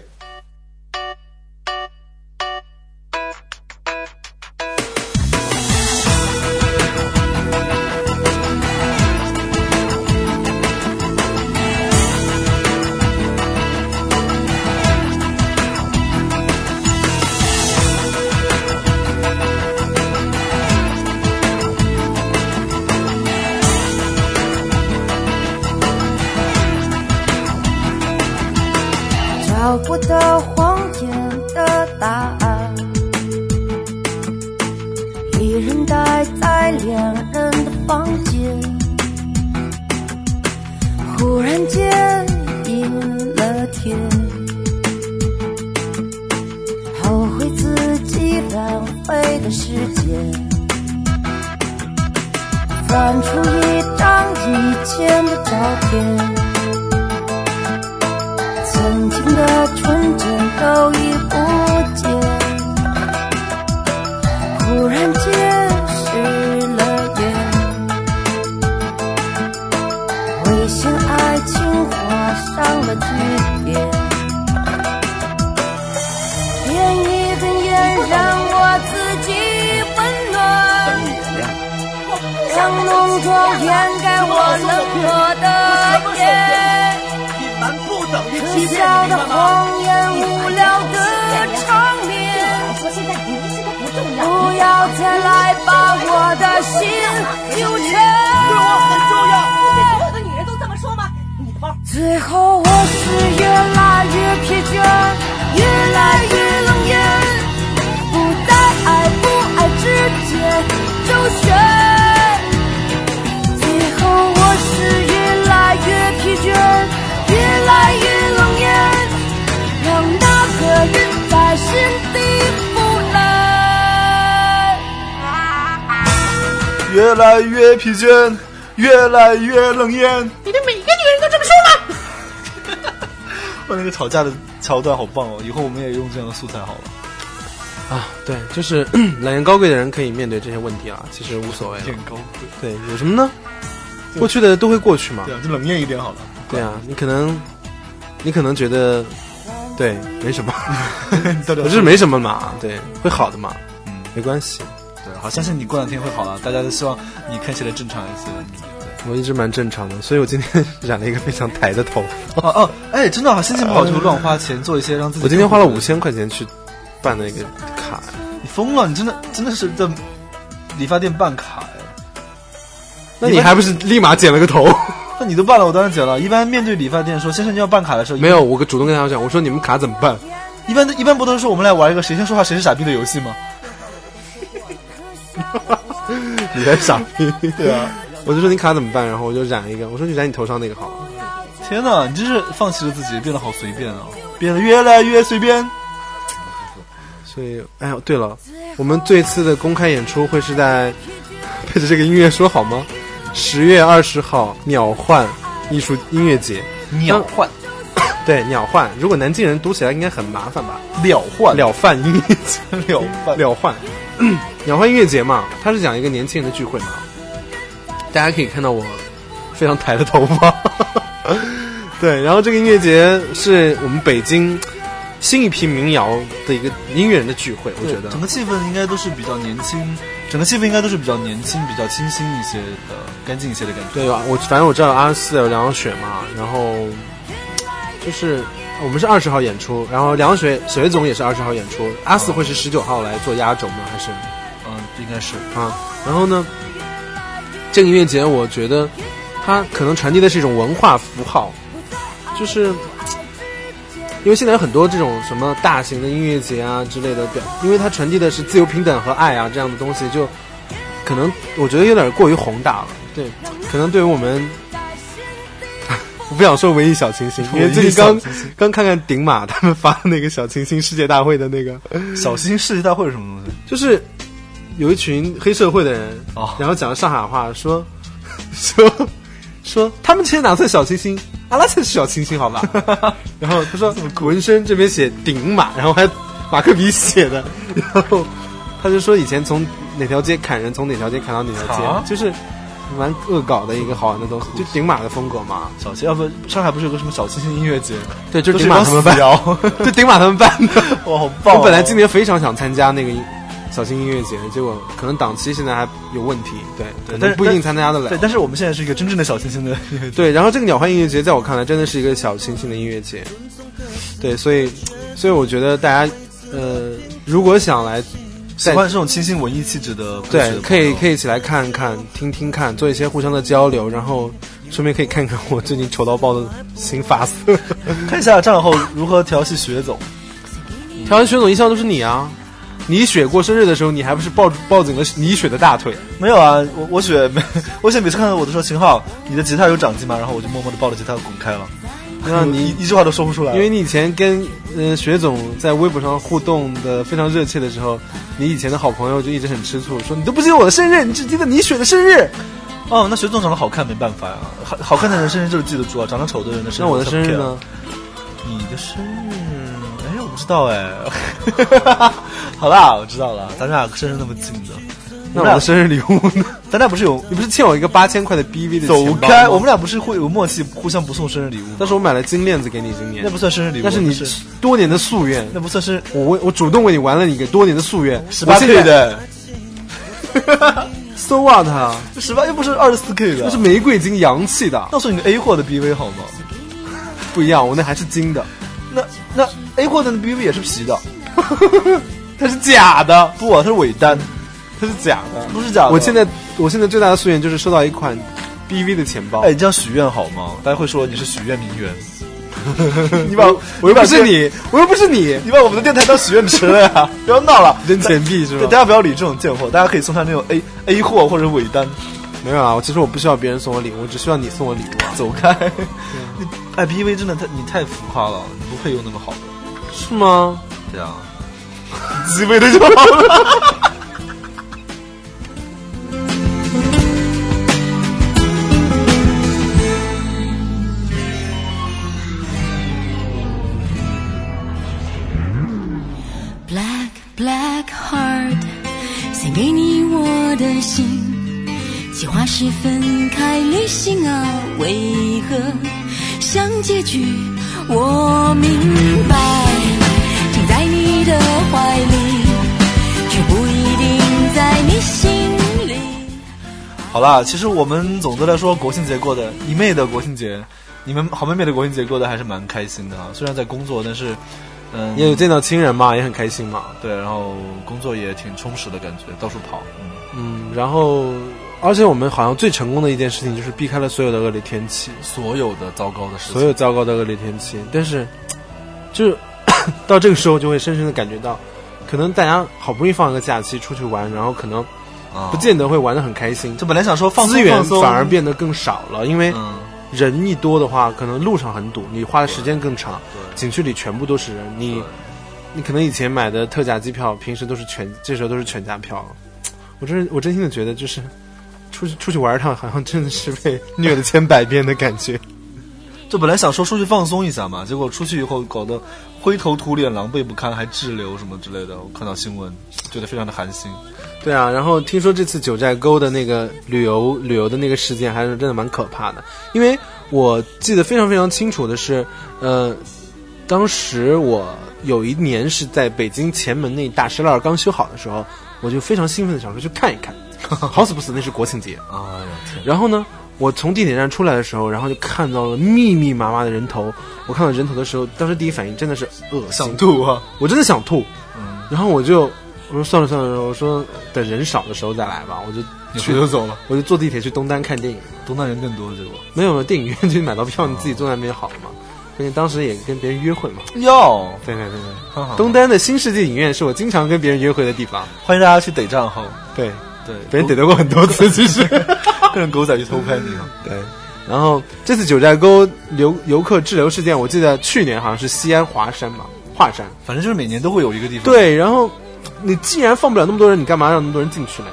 目光掩盖我冷漠的眼，隐瞒不等于可欺骗，笑的？谎言，无聊的场面。不要。再来把我的心纠对我缠。很重要。对所有的女人都这么说吗？你的包。最后我是越来越疲倦，越来越冷眼，不在爱不爱之间周旋。越来越冷艳，让那个人在心底腐烂。越来越疲倦，越来越冷艳。你对每一个女人都这么说吗？哇，那个吵架的桥段好棒哦！以后我们也用这样的素材好了。啊，对，就是冷言高贵的人可以面对这些问题啊，其实无所谓了。很高贵。对，有什么呢？过去的都会过去嘛。对啊，就冷艳一点好了。对啊，你可能，你可能觉得，对，没什么，到底可是没什么嘛，对，会好的嘛，嗯，没关系。对，好，相信你过两天会好了。大家都希望你看起来正常一些。对。我一直蛮正常的，所以我今天染了一个非常抬的头发。哦哦，哎，真的好，心情不好就乱花钱做一些让自己。我今天花了五，千块钱去办那个卡，你疯了！你真的真的是在理发店办卡哎？那你还不是立马剪了个头？那你都办了，我当然剪了。一般面对理发店说先生你要办卡的时候，没有，我主动跟他讲，我说你们卡怎么办？一般一般不都是我们来玩一个谁先说话谁是傻逼的游戏吗？*laughs* 你才傻逼。对啊，我就说你卡怎么办？然后我就染一个，我说你染你头上那个好了。天哪，你真是放弃了自己，变得好随便啊，变得越来越随便。所以，哎呦，对了，我们这次的公开演出会是在 *laughs* 配着这个音乐说好吗？十月二十号鸟幻艺术音乐节，鸟幻 *coughs* 对鸟幻，如果南京人读起来应该很麻烦吧？了幻了范音乐节，了幻了幻，鸟幻音乐节嘛，它是讲一个年轻人的聚会嘛。大家可以看到我非常抬的头发，*laughs* 对，然后这个音乐节是我们北京新一批民谣的一个音乐人的聚会，我觉得。整个气氛应该都是比较年轻，整个气氛应该都是比较年轻、比较清新一些的、干净一些的感觉。对吧？我反正我知道阿四有梁雪嘛，然后就是我们是二十号演出，然后梁雪雪总也是二十号演出，阿四会是十九号来做压轴吗？还是嗯，应该是啊？然后呢，这个音乐节我觉得它可能传递的是一种文化符号，就是。因为现在有很多这种什么大型的音乐节啊之类的表，因为它传递的是自由平等和爱啊这样的东西，就可能我觉得有点过于宏大了。对，可能对于我们，*laughs* 我不想说文艺小清新，因为最近刚刚看看顶马他们发的那个小清新世界大会的那个，小清新世界大会是什么东西？就是有一群黑社会的人，哦然后讲上海话，说 *laughs* 说说他们其实哪算小清新？阿拉才是小清新，好吧？*laughs* 然后他说纹身这边写顶马，然后还马克笔写的，然后他就说以前从哪条街砍人，从哪条街砍到哪条啊街，就是蛮恶搞的一个好玩的东西，就顶马的风格嘛。小新，要不上海不是有个什么小清新音乐节？对，就是顶马他们办，摇，*laughs* 就顶马他们办的。*laughs* 哇，好棒哦！我本来今年非常想参加那个小新音乐节，结果可能档期现在还有问题，对，对但是不一定参加得了对，。但是我们现在是一个真正的小清新的音乐节。*laughs* 对，然后这个鸟欢音乐节在我看来真的是一个小清新的音乐节，对，所以所以我觉得大家呃，如果想来喜欢这种清新文艺气质的，对，可以可以。一起来看看、听听看，做一些互相的交流，然后顺便可以看看我最近丑到爆的新发色。看一下战后如何调戏雪总。调戏雪总一向都是你啊，你雪过生日的时候，你还不是抱抱紧了你雪的大腿？没有啊，我我雪没，我雪 *laughs* 每次看到我都说秦昊，你的吉他有长进吗？然后我就默默的抱着吉他滚开了，那你一一句话都说不出来。因为你以前跟呃雪总在微博上互动的非常热切的时候，你以前的好朋友就一直很吃醋，说你都不记得我的生日，你只记得你雪的生日。*laughs* 哦，那雪总长得好看没办法呀，好好看的人生日就是记得住啊，长得丑的人的生日那我的生日呢？？你的生日，知道哎。*laughs* 好啦，我知道了，咱俩生日那么近的，那我的生日礼物呢？*laughs* 咱俩不是有你不是欠我一个八千块的 BV 的走开？我们俩不是会有默契，互相不送生日礼物？但是我买了金链子给你，今年那不算生日礼物，那是你多年的夙愿。那不算是我为我主动为你完了你一个多年的夙愿，十八 K 的。*laughs* so what 啊？这十八又不是二十四 K 的，那是玫瑰金，洋气的，那是你的 A 货的 BV 好吗？不一样，我那还是金的，那那 A 货的 BV 也是皮的，*laughs* 它是假的，不，它是伪单，它是假的。不是假的。我现在我现在最大的夙愿就是收到一款 BV 的钱包。哎，你这样许愿好吗？大家会说你是许愿名媛。*laughs* *laughs* 你把我又不是你，我又不是你，你把我们的电台当许愿池了呀！不要闹了，扔钱币是对，吧？大家不要理这种贱货，大家可以送他那种 A A 货或者尾单，没有啊，我其实我不需要别人送我礼物，我只需要你送我礼物啊。走开。你哎，P V 真的太你太浮夸了，你不配有那么好的。是吗？对啊，自卑的就好了。Black Black Heart，献给你我的心。计划是分开旅行啊，为何像结局？我明白，停在你的怀里，却不一定在你心里。好啦，其实我们总的来说，国庆节过的，你妹的国庆节，你们好妹妹的国庆节过得还是蛮开心的啊。虽然在工作，但是，嗯，也有见到亲人嘛，也很开心嘛。对，然后工作也挺充实的感觉，到处跑。嗯，嗯，然后而且我们好像最成功的一件事情就是避开了所有的恶劣天气，所有的糟糕的事情，所有糟糕的恶劣天气。但是，*laughs* 就是 *laughs* 到这个时候就会深深的感觉到，可能大家好不容易放一个假期出去玩，然后可能啊。不见得会玩的很开心，就本来想说放松资源反而变得更少了，因为嗯，人一多的话，可能路上很堵，你花的时间更长，景区里全部都是人，你你可能以前买的特价机票，平时都是全，这时候都是全价票。了。我真是我真心的觉得，就是出去出去玩一趟，好像真的是被虐了千百遍的感觉。就本来想说出去放松一下嘛，结果出去以后搞得灰头土脸、狼狈不堪，还滞留什么之类的。我看到新闻，觉得非常的寒心。对啊，然后听说这次九寨沟的那个旅游旅游的那个事件，还是真的蛮可怕的。因为我记得非常非常清楚的是，呃，当时我有一年是在北京前门那大石栏刚修好的时候，我就非常兴奋的想说去看一看。*laughs* 好死不死，那是国庆节。啊！然后呢，我从地铁站出来的时候，然后就看到了密密麻麻的人头。我看到人头的时候，当时第一反应真的是恶心，想吐啊！我真的想吐。嗯，然后我就我说算了算了，我说等人少的时候再来吧。我就你去就走了，我就坐地铁去东单看电影。东单人更多，结果没有电影院就买到票，你自己坐那边好了嘛。关键当时也跟别人约会嘛。哟，对对对对，东单的新世界影院是我经常跟别人约会的地方。欢迎大家去逮账号，对，对，别人逮到过很多次，其实。*laughs* 跟着狗仔去偷拍你啊。对，然后这次九寨沟游游客滞留事件，我记得去年好像是西安华山吧，华山。反正就是每年都会有一个地方，，对，然后你既然放不了那么多人，你干嘛让那么多人进去呢？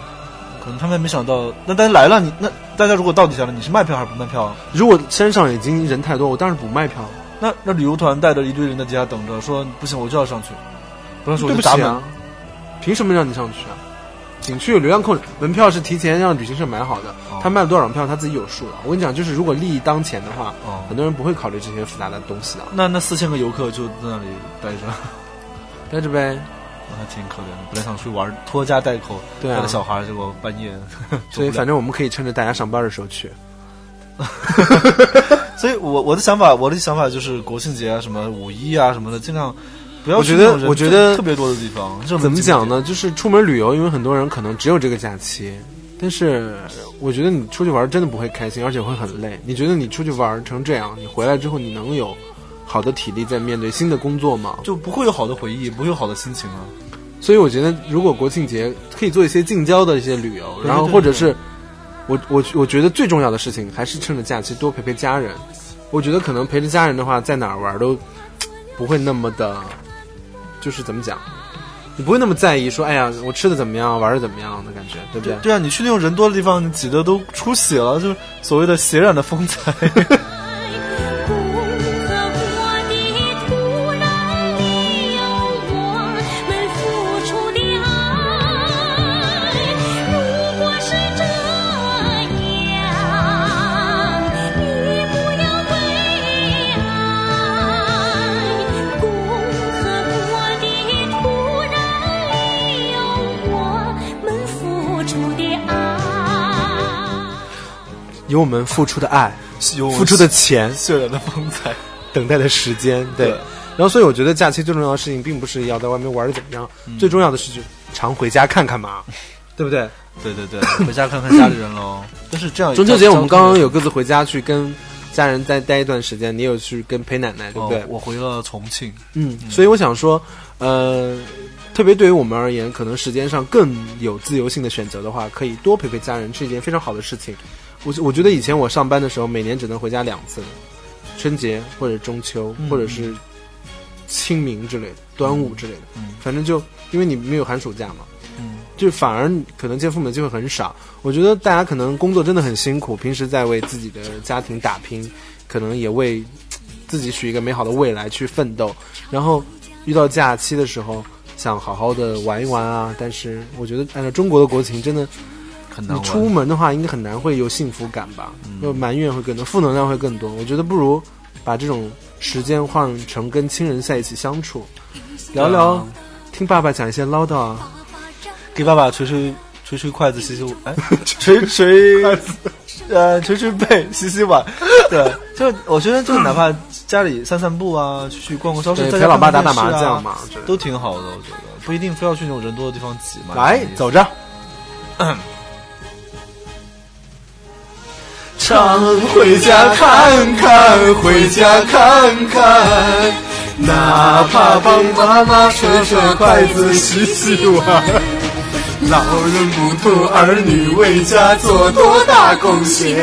可能他们没想到，那大家来了，你那大家如果到底下了，你是卖票还是不卖票啊？如果山上已经人太多，我当然不卖票。那那旅游团带着一堆人在底下等着，说不行，我就要上去，不让说我就砸门。对不起啊，凭什么让你上去啊？景区有流量控制，门票是提前让旅行社买好的，哦他卖了多少张票他自己有数的。我跟你讲，就是如果利益当前的话，哦很多人不会考虑这些复杂的东西的。那那四千个游客就在那里待着，*laughs* 待着呗，那还挺可怜的。本来想出去玩，拖家带口，对啊带着小孩，结果半夜 *laughs* 所以反，正我们可以趁着大家上班的时候去。*laughs* 所以我我的想法，我的想法就是国庆节啊，什么五一啊什么的，尽量不要我觉得我觉得特别多的地方。怎么？讲呢？就是出门旅游，因为很多人可能只有这个假期，但是我觉得你出去玩真的不会开心，而且会很累。你觉得你出去玩成这样，你回来之后你能有好的体力在面对新的工作吗？就不会有好的回忆，不会有好的心情啊。所以我觉得，如果国庆节可以做一些近郊的一些旅游，然后或者是我我我觉得最重要的事情还是趁着假期多陪陪家人。我觉得可能陪着家人的话，在哪儿玩都不会那么的，就是怎么讲，你不会那么在意说，哎呀，我吃的怎么样，玩的怎么样的感觉，对不对？对啊，你去那种人多的地方，你挤得都出血了，就是所谓的血染的风采。*laughs* 有我们付出的爱、有付出的钱、渲染的风采。等待的时间，对。对然后，所以我觉得假期最重要的事情，并不是要在外面玩的怎么样，最重要的是就常回家看看嘛，*laughs* 对不对？对对对，回家看看家里人喽。*coughs* 但是这样，中秋节我们刚刚有各自回家去跟家人再待一段时间，你有去跟陪奶奶，对不对？哦我回了重庆，嗯，所以我想说，呃，特别对于我们而言，可能时间上更有自由性的选择的话，可以多陪陪家人，是一件非常好的事情。我我觉得以前我上班的时候，每年只能回家两次，春节或者中秋，或者是清明之类的、端午之类的，嗯反正就因为你没有寒暑假嘛，嗯，就反而可能见父母的机会很少。我觉得大家可能工作真的很辛苦，平时在为自己的家庭打拼，可能也为自己许一个美好的未来去奋斗。然后遇到假期的时候，想好好的玩一玩啊。但是我觉得按照中国的国情，真的你很难玩。出门的话，应该很难会有幸福感吧？就埋怨会更多，负能量会更多。我觉得不如把这种时间换成跟亲人在一起相处，聊聊，啊听爸爸讲一些唠叨啊。给爸爸捶捶捶捶筷子，洗洗碗，*laughs* 哎，捶 *laughs* 捶呃捶捶背，*laughs* 洗洗碗。对，就我觉得就哪怕家里散散步啊，去去逛逛超市，陪老爸打打麻将，嘛，都挺好的。我觉得不一定非要去那种人多的地方挤嘛。来走着。常回家看看，回家看看，哪怕帮妈妈捶捶筷子、洗洗碗。老人不图儿女为家做多大贡献，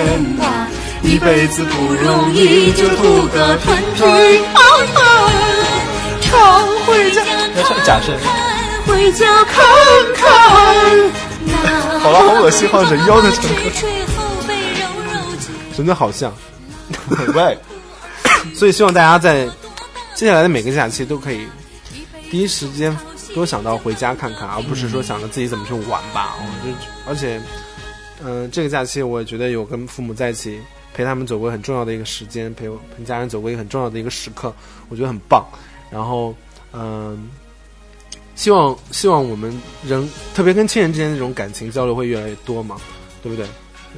一辈子不容易，就图个平平安安。常回家要唱假声，回家看看。好了，好恶心，好像人妖的唱歌。真的好像，喂，*coughs* 所以希望大家在接下来的每个假期都可以第一时间多想到回家看看，而不是说想着自己怎么去玩吧。我就而且，嗯、这个假期我也觉得有跟父母在一起陪他们走过很重要的一个时间，陪我陪家人走过一个很重要的一个时刻，我觉得很棒。然后，嗯、希望希望我们人特别跟亲人之间的这种感情交流会越来越多嘛，对不对？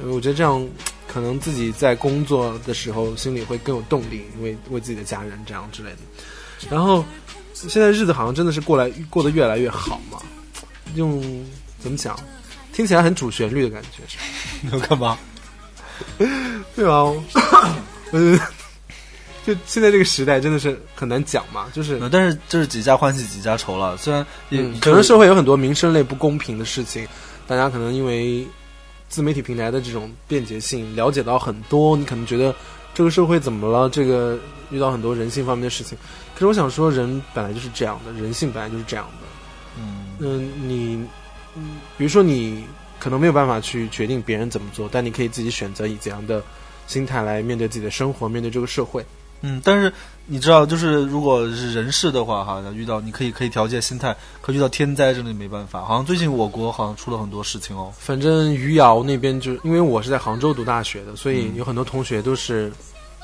因为我觉得这样可能自己在工作的时候心里会更有动力，因为为自己的家人这样之类的。然后现在日子好像真的是过来过得越来越好嘛，用怎么讲，听起来很主旋律的感觉。你要干嘛？对啊，嗯，*laughs* 就现在这个时代真的是很难讲嘛，就是呃但是就是几家欢喜几家愁了。虽然也、嗯，可能社会有很多民生类不公平的事情，大家可能因为自媒体平台的这种便捷性，了解到很多，你可能觉得这个社会怎么了？这个遇到很多人性方面的事情。可是我想说，人本来就是这样的，人性本来就是这样的。嗯嗯，你，嗯，比如说你可能没有办法去决定别人怎么做，但你可以自己选择以怎样的心态来面对自己的生活，面对这个社会。嗯，但是你知道，就是如果是人事的话，哈，遇到你可以可以调节心态，可遇到天灾真的没办法。好像最近我国好像出了很多事情哦。反正余姚那边就因为我是在杭州读大学的，所以有很多同学都是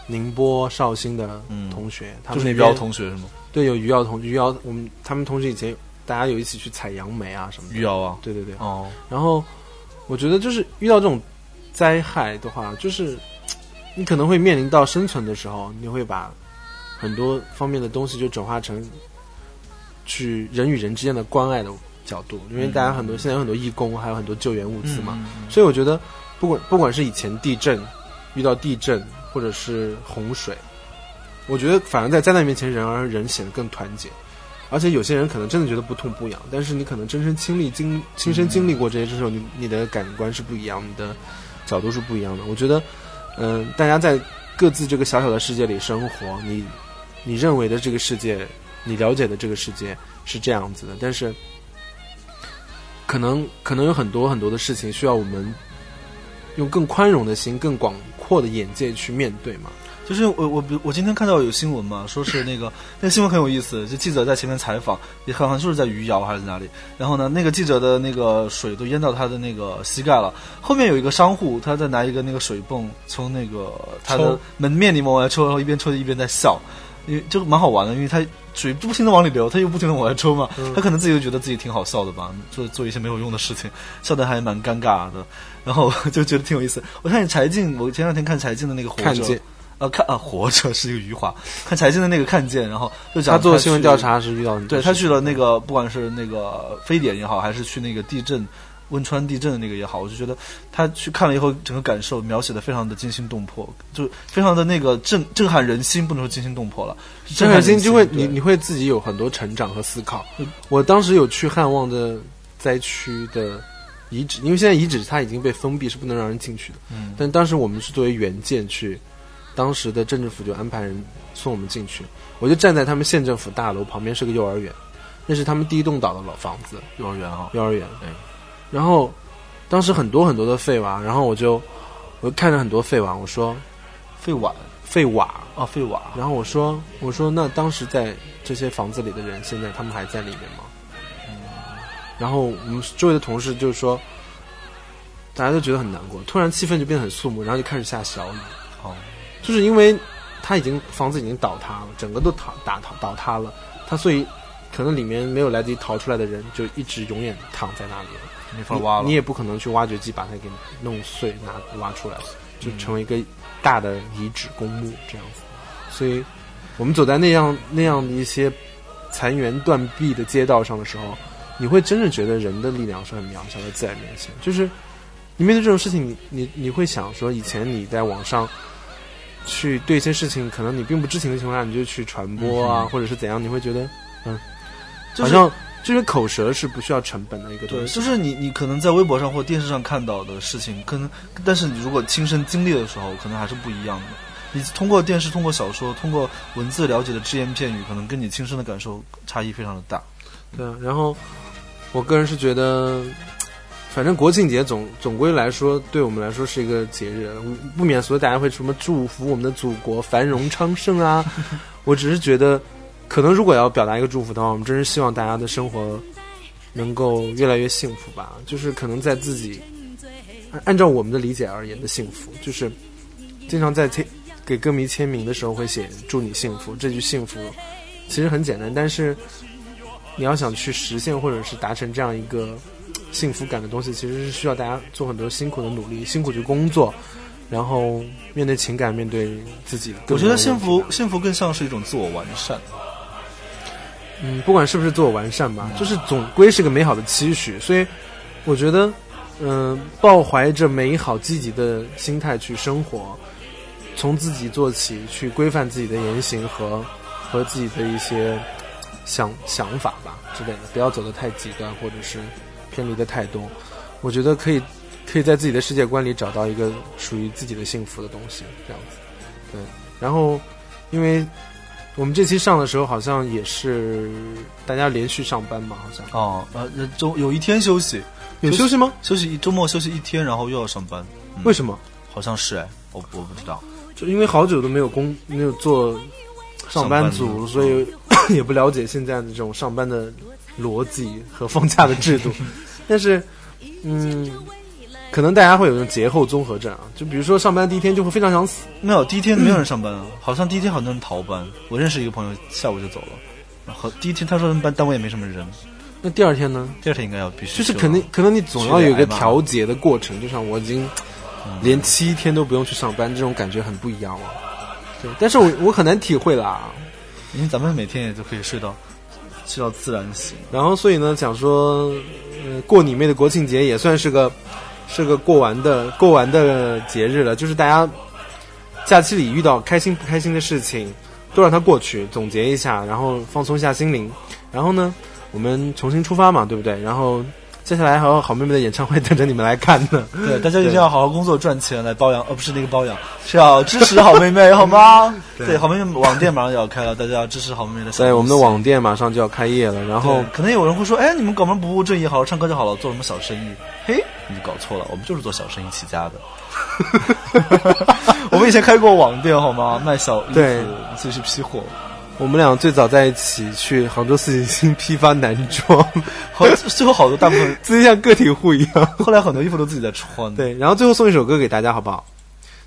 宁波、绍兴的同学，他们那边就是余姚同学是吗？对有余姚同余姚，我们他们同学以前大家有一起去采杨梅啊什么的。余姚啊，对对对。哦，然后我觉得就是遇到这种灾害的话，就是你可能会面临到生存的时候，你会把很多方面的东西就转化成去人与人之间的关爱的角度，因为大家很多、现在有很多义工，还有很多救援物资嘛，嗯所以我觉得不管不管是以前地震遇到地震或者是洪水，我觉得反而在灾难面前，人而人显得更团结。而且有些人可能真的觉得不痛不痒，但是你可能真身经历经亲身经历过这些之后，你你的感官是不一样，你的角度是不一样的。我觉得，嗯、大家在各自这个小小的世界里生活，你你认为的这个世界，你了解的这个世界是这样子的，但是可能可能有很多很多的事情需要我们用更宽容的心、更广阔的眼界去面对嘛。就是我我比我今天看到有新闻嘛，说是那个那个新闻很有意思，就记者在前面采访，也好像就是在余姚还是哪里，然后呢，那个记者的那个水都淹到他的那个膝盖了，后面有一个商户，他在拿一个那个水泵从那个他的门面里面往外抽，然后一边抽一边在笑，因为就蛮好玩的，因为他水不停的往里流，他又不停的往外抽嘛，嗯。他可能自己就觉得自己挺好笑的吧，做做一些没有用的事情，笑得还蛮尴尬的，然后就觉得挺有意思。我看柴静，我前两天看柴静的那个活着，看见。呃，看啊，活着是一个余华，看柴静的那个看见，然后就讲他做新闻调查是遇到对他去了那个，不管是那个非典也好，还是去那个地震、汶川地震的那个也好，我就觉得他去看了以后，整个感受描写的非常的惊心动魄，就非常的那个震震撼人心，不能说惊心动魄了，震撼人心。就会你你会自己有很多成长和思考。我当时有去汉望的灾区的遗址，因为现在遗址它已经被封闭，是不能让人进去的。嗯。但当时我们是作为原件去，当时的镇政府就安排人送我们进去，我就站在他们县政府大楼旁边是个幼儿园，那是他们第一栋岛的老房子，幼儿园啊，幼儿园。对，然后当时很多很多的废瓦，然后我就我就看着很多废瓦，我说废瓦废瓦，啊，废瓦，然后我说我说那当时在这些房子里的人，现在他们还在里面吗？然后我们周围的同事就是说，大家都觉得很难过，突然气氛就变得很肃穆，然后就开始下小雨。哦，就是因为他已经房子已经倒塌了，整个都塌打塌倒塌了，他所以可能里面没有来得及逃出来的人，就一直永远躺在那里了。没法挖了，你你也不可能去挖掘机把它给弄碎拿挖出来，就成为一个大的遗址公墓这样子。所以，我们走在那样那样的一些残垣断壁的街道上的时候，你会真的觉得人的力量是很渺小的，自然面前。就是你面对这种事情，你你你会想说，以前你在网上去对一些事情，可能你并不知情的情况下，你就去传播啊，或者是怎样，你会觉得，嗯，就是好像就是口舌是不需要成本的一个东对，西。就是你你可能在微博上或电视上看到的事情，可能但是你如果亲身经历的时候，可能还是不一样的。你通过电视、通过小说、通过文字了解的只言片语，可能跟你亲身的感受差异非常的大。对啊，然后我个人是觉得，反正国庆节总总归来说，对我们来说是一个节日，不免所以，大家会什么祝福我们的祖国繁荣昌盛啊。*laughs* 我只是觉得，可能如果要表达一个祝福的话，我们真是希望大家的生活能够越来越幸福吧。就是可能在自己按按照我们的理解而言的幸福，就是经常在签给歌迷签名的时候会写“祝你幸福”这句幸福，其实很简单，但是你要想去实现或者是达成这样一个幸福感的东西，其实是需要大家做很多辛苦的努力，辛苦去工作，然后面对情感，面对自己。我觉得幸福，幸福更像是一种自我完善。嗯，不管是不是自我完善吧，就是总归是个美好的期许。所以，我觉得，嗯、抱怀着美好积极的心态去生活，从自己做起，去规范自己的言行和和自己的一些想想法吧之类的，不要走得太极端，或者是偏离的太多。我觉得可以可以在自己的世界观里找到一个属于自己的幸福的东西，这样子。对，然后因为我们这期上的时候，好像也是大家连续上班嘛，好像哦，呃，周有一天休息，有休息吗？休息一周末休息一天，然后又要上班，嗯为什么？好像是哎，我我不知道。就因为好久都没有工没有做上班族，所以 *coughs* 也不了解现在的这种上班的逻辑和放假的制度。*laughs* 但是，嗯，可能大家会有一种节后综合症啊，就比如说上班第一天就会非常想死，没有，第一天没有人上班啊，*coughs* 好像第一天好多人逃班。我认识一个朋友，下午就走了。然后第一天他说班单位也没什么人，那第二天呢？第二天应该要必须就是肯定可能你总要有一个调节的过程，就像我已经连七天都不用去上班，这种感觉很不一样了。对，但是我我很难体会啦。因为咱们每天也就可以睡到睡到自然醒。然后所以呢，想说，呃，过你妹的国庆节也算是个是个过完的过完的节日了，就是大家假期里遇到开心不开心的事情，都让它过去，总结一下，然后放松一下心灵。然后呢，我们重新出发嘛，对不对？然后接下来还有好妹妹的演唱会等着你们来看呢。对，大家一定要好好工作赚钱来包养，呃，不是那个包养，*laughs* 是要支持好妹妹，好吗？*laughs* 对，好妹妹网店马上就要开了，大家要支持好妹妹的小对，我们的网店马上就要开业了，然后，可能有人会说，哎，你们搞什么不务正业，好好唱歌就好了，做什么小生意？嘿，你搞错了，我们就是做小生意起家的。*laughs* 我们以前开过网店，好吗？卖小衣服，对自己去批货。我们俩最早在一起去杭州四季青批发男装，*laughs* 好，最后好多大部分，*laughs* 自己像个体户一样。*laughs* 后来很多衣服都自己在穿。，对，然后最后送一首歌给大家，好不好？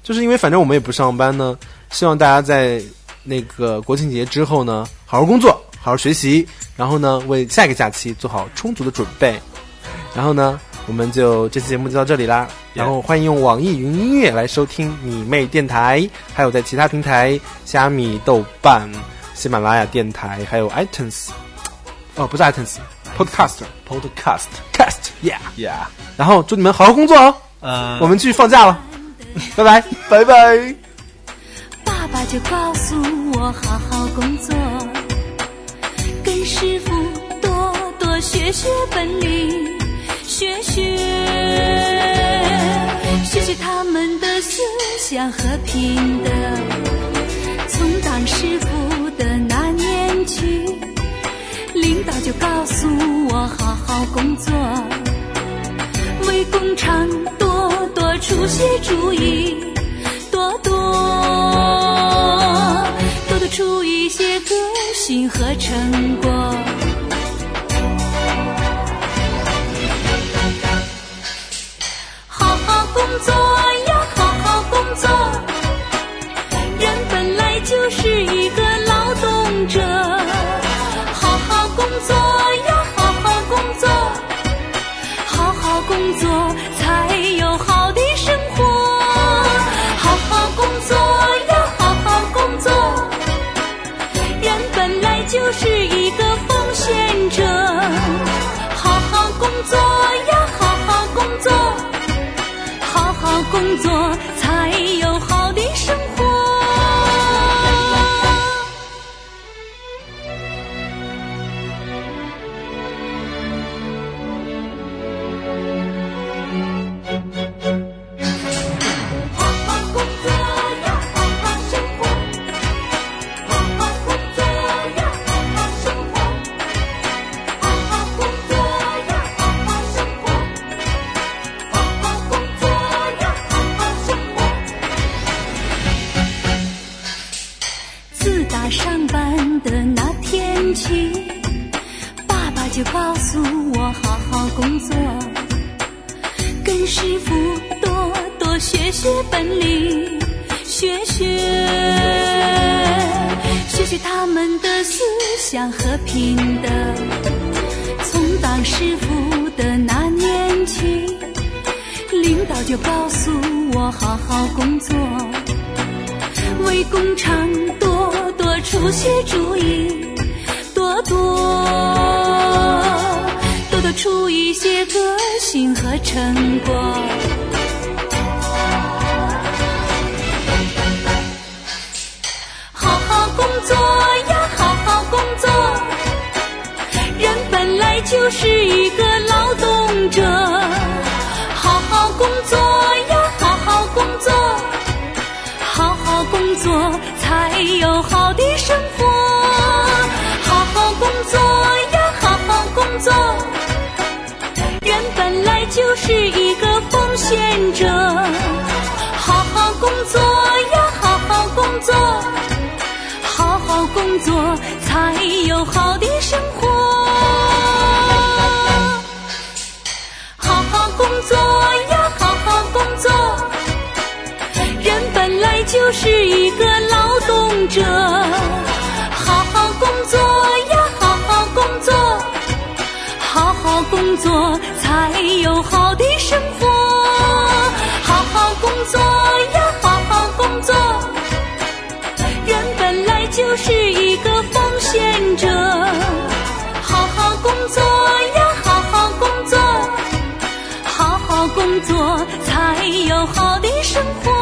就是因为反正我们也不上班呢，希望大家在那个国庆节之后呢，好好工作，好好学习，然后呢，为下一个假期做好充足的准备。然后呢，我们就这期节目就到这里啦。然后欢迎用网易云音乐来收听你妹电台，还有在其他平台虾米、豆瓣、喜马拉雅电台，还有 iTunes，哦，不是 iTunes，Podcaster。Podcast Cast yeah，yeah，然后祝你们好好工作哦，呃，我们继续放假了，*laughs* 拜拜。拜拜。爸爸就告诉我好好工作，跟师傅多多学学本领，学学学学他们的思想和品德。从当师傅的那年去，领导就告诉我好好工作，为工厂多多出些主意。多多多多出一些个性和成果。好好工作呀，好好工作。作起，爸爸就告诉我好好工作。跟师傅多多学学本领，学学学学他们的思想和品德。从当师傅的那年起，领导就告诉我好好工作，为工厂多多出些主意，多多多出一些个性和成果。好好工作呀，好好工作。人本来就是一个劳动者，好好工作呀，好好工作，好好工作才有好的生活。是一个奉献者，好好工作呀，好好工作，好好工作才有好的生活。好好工作呀，好好工作。人本来就是一个劳动者，好好工作呀，好好工作。好好工作生活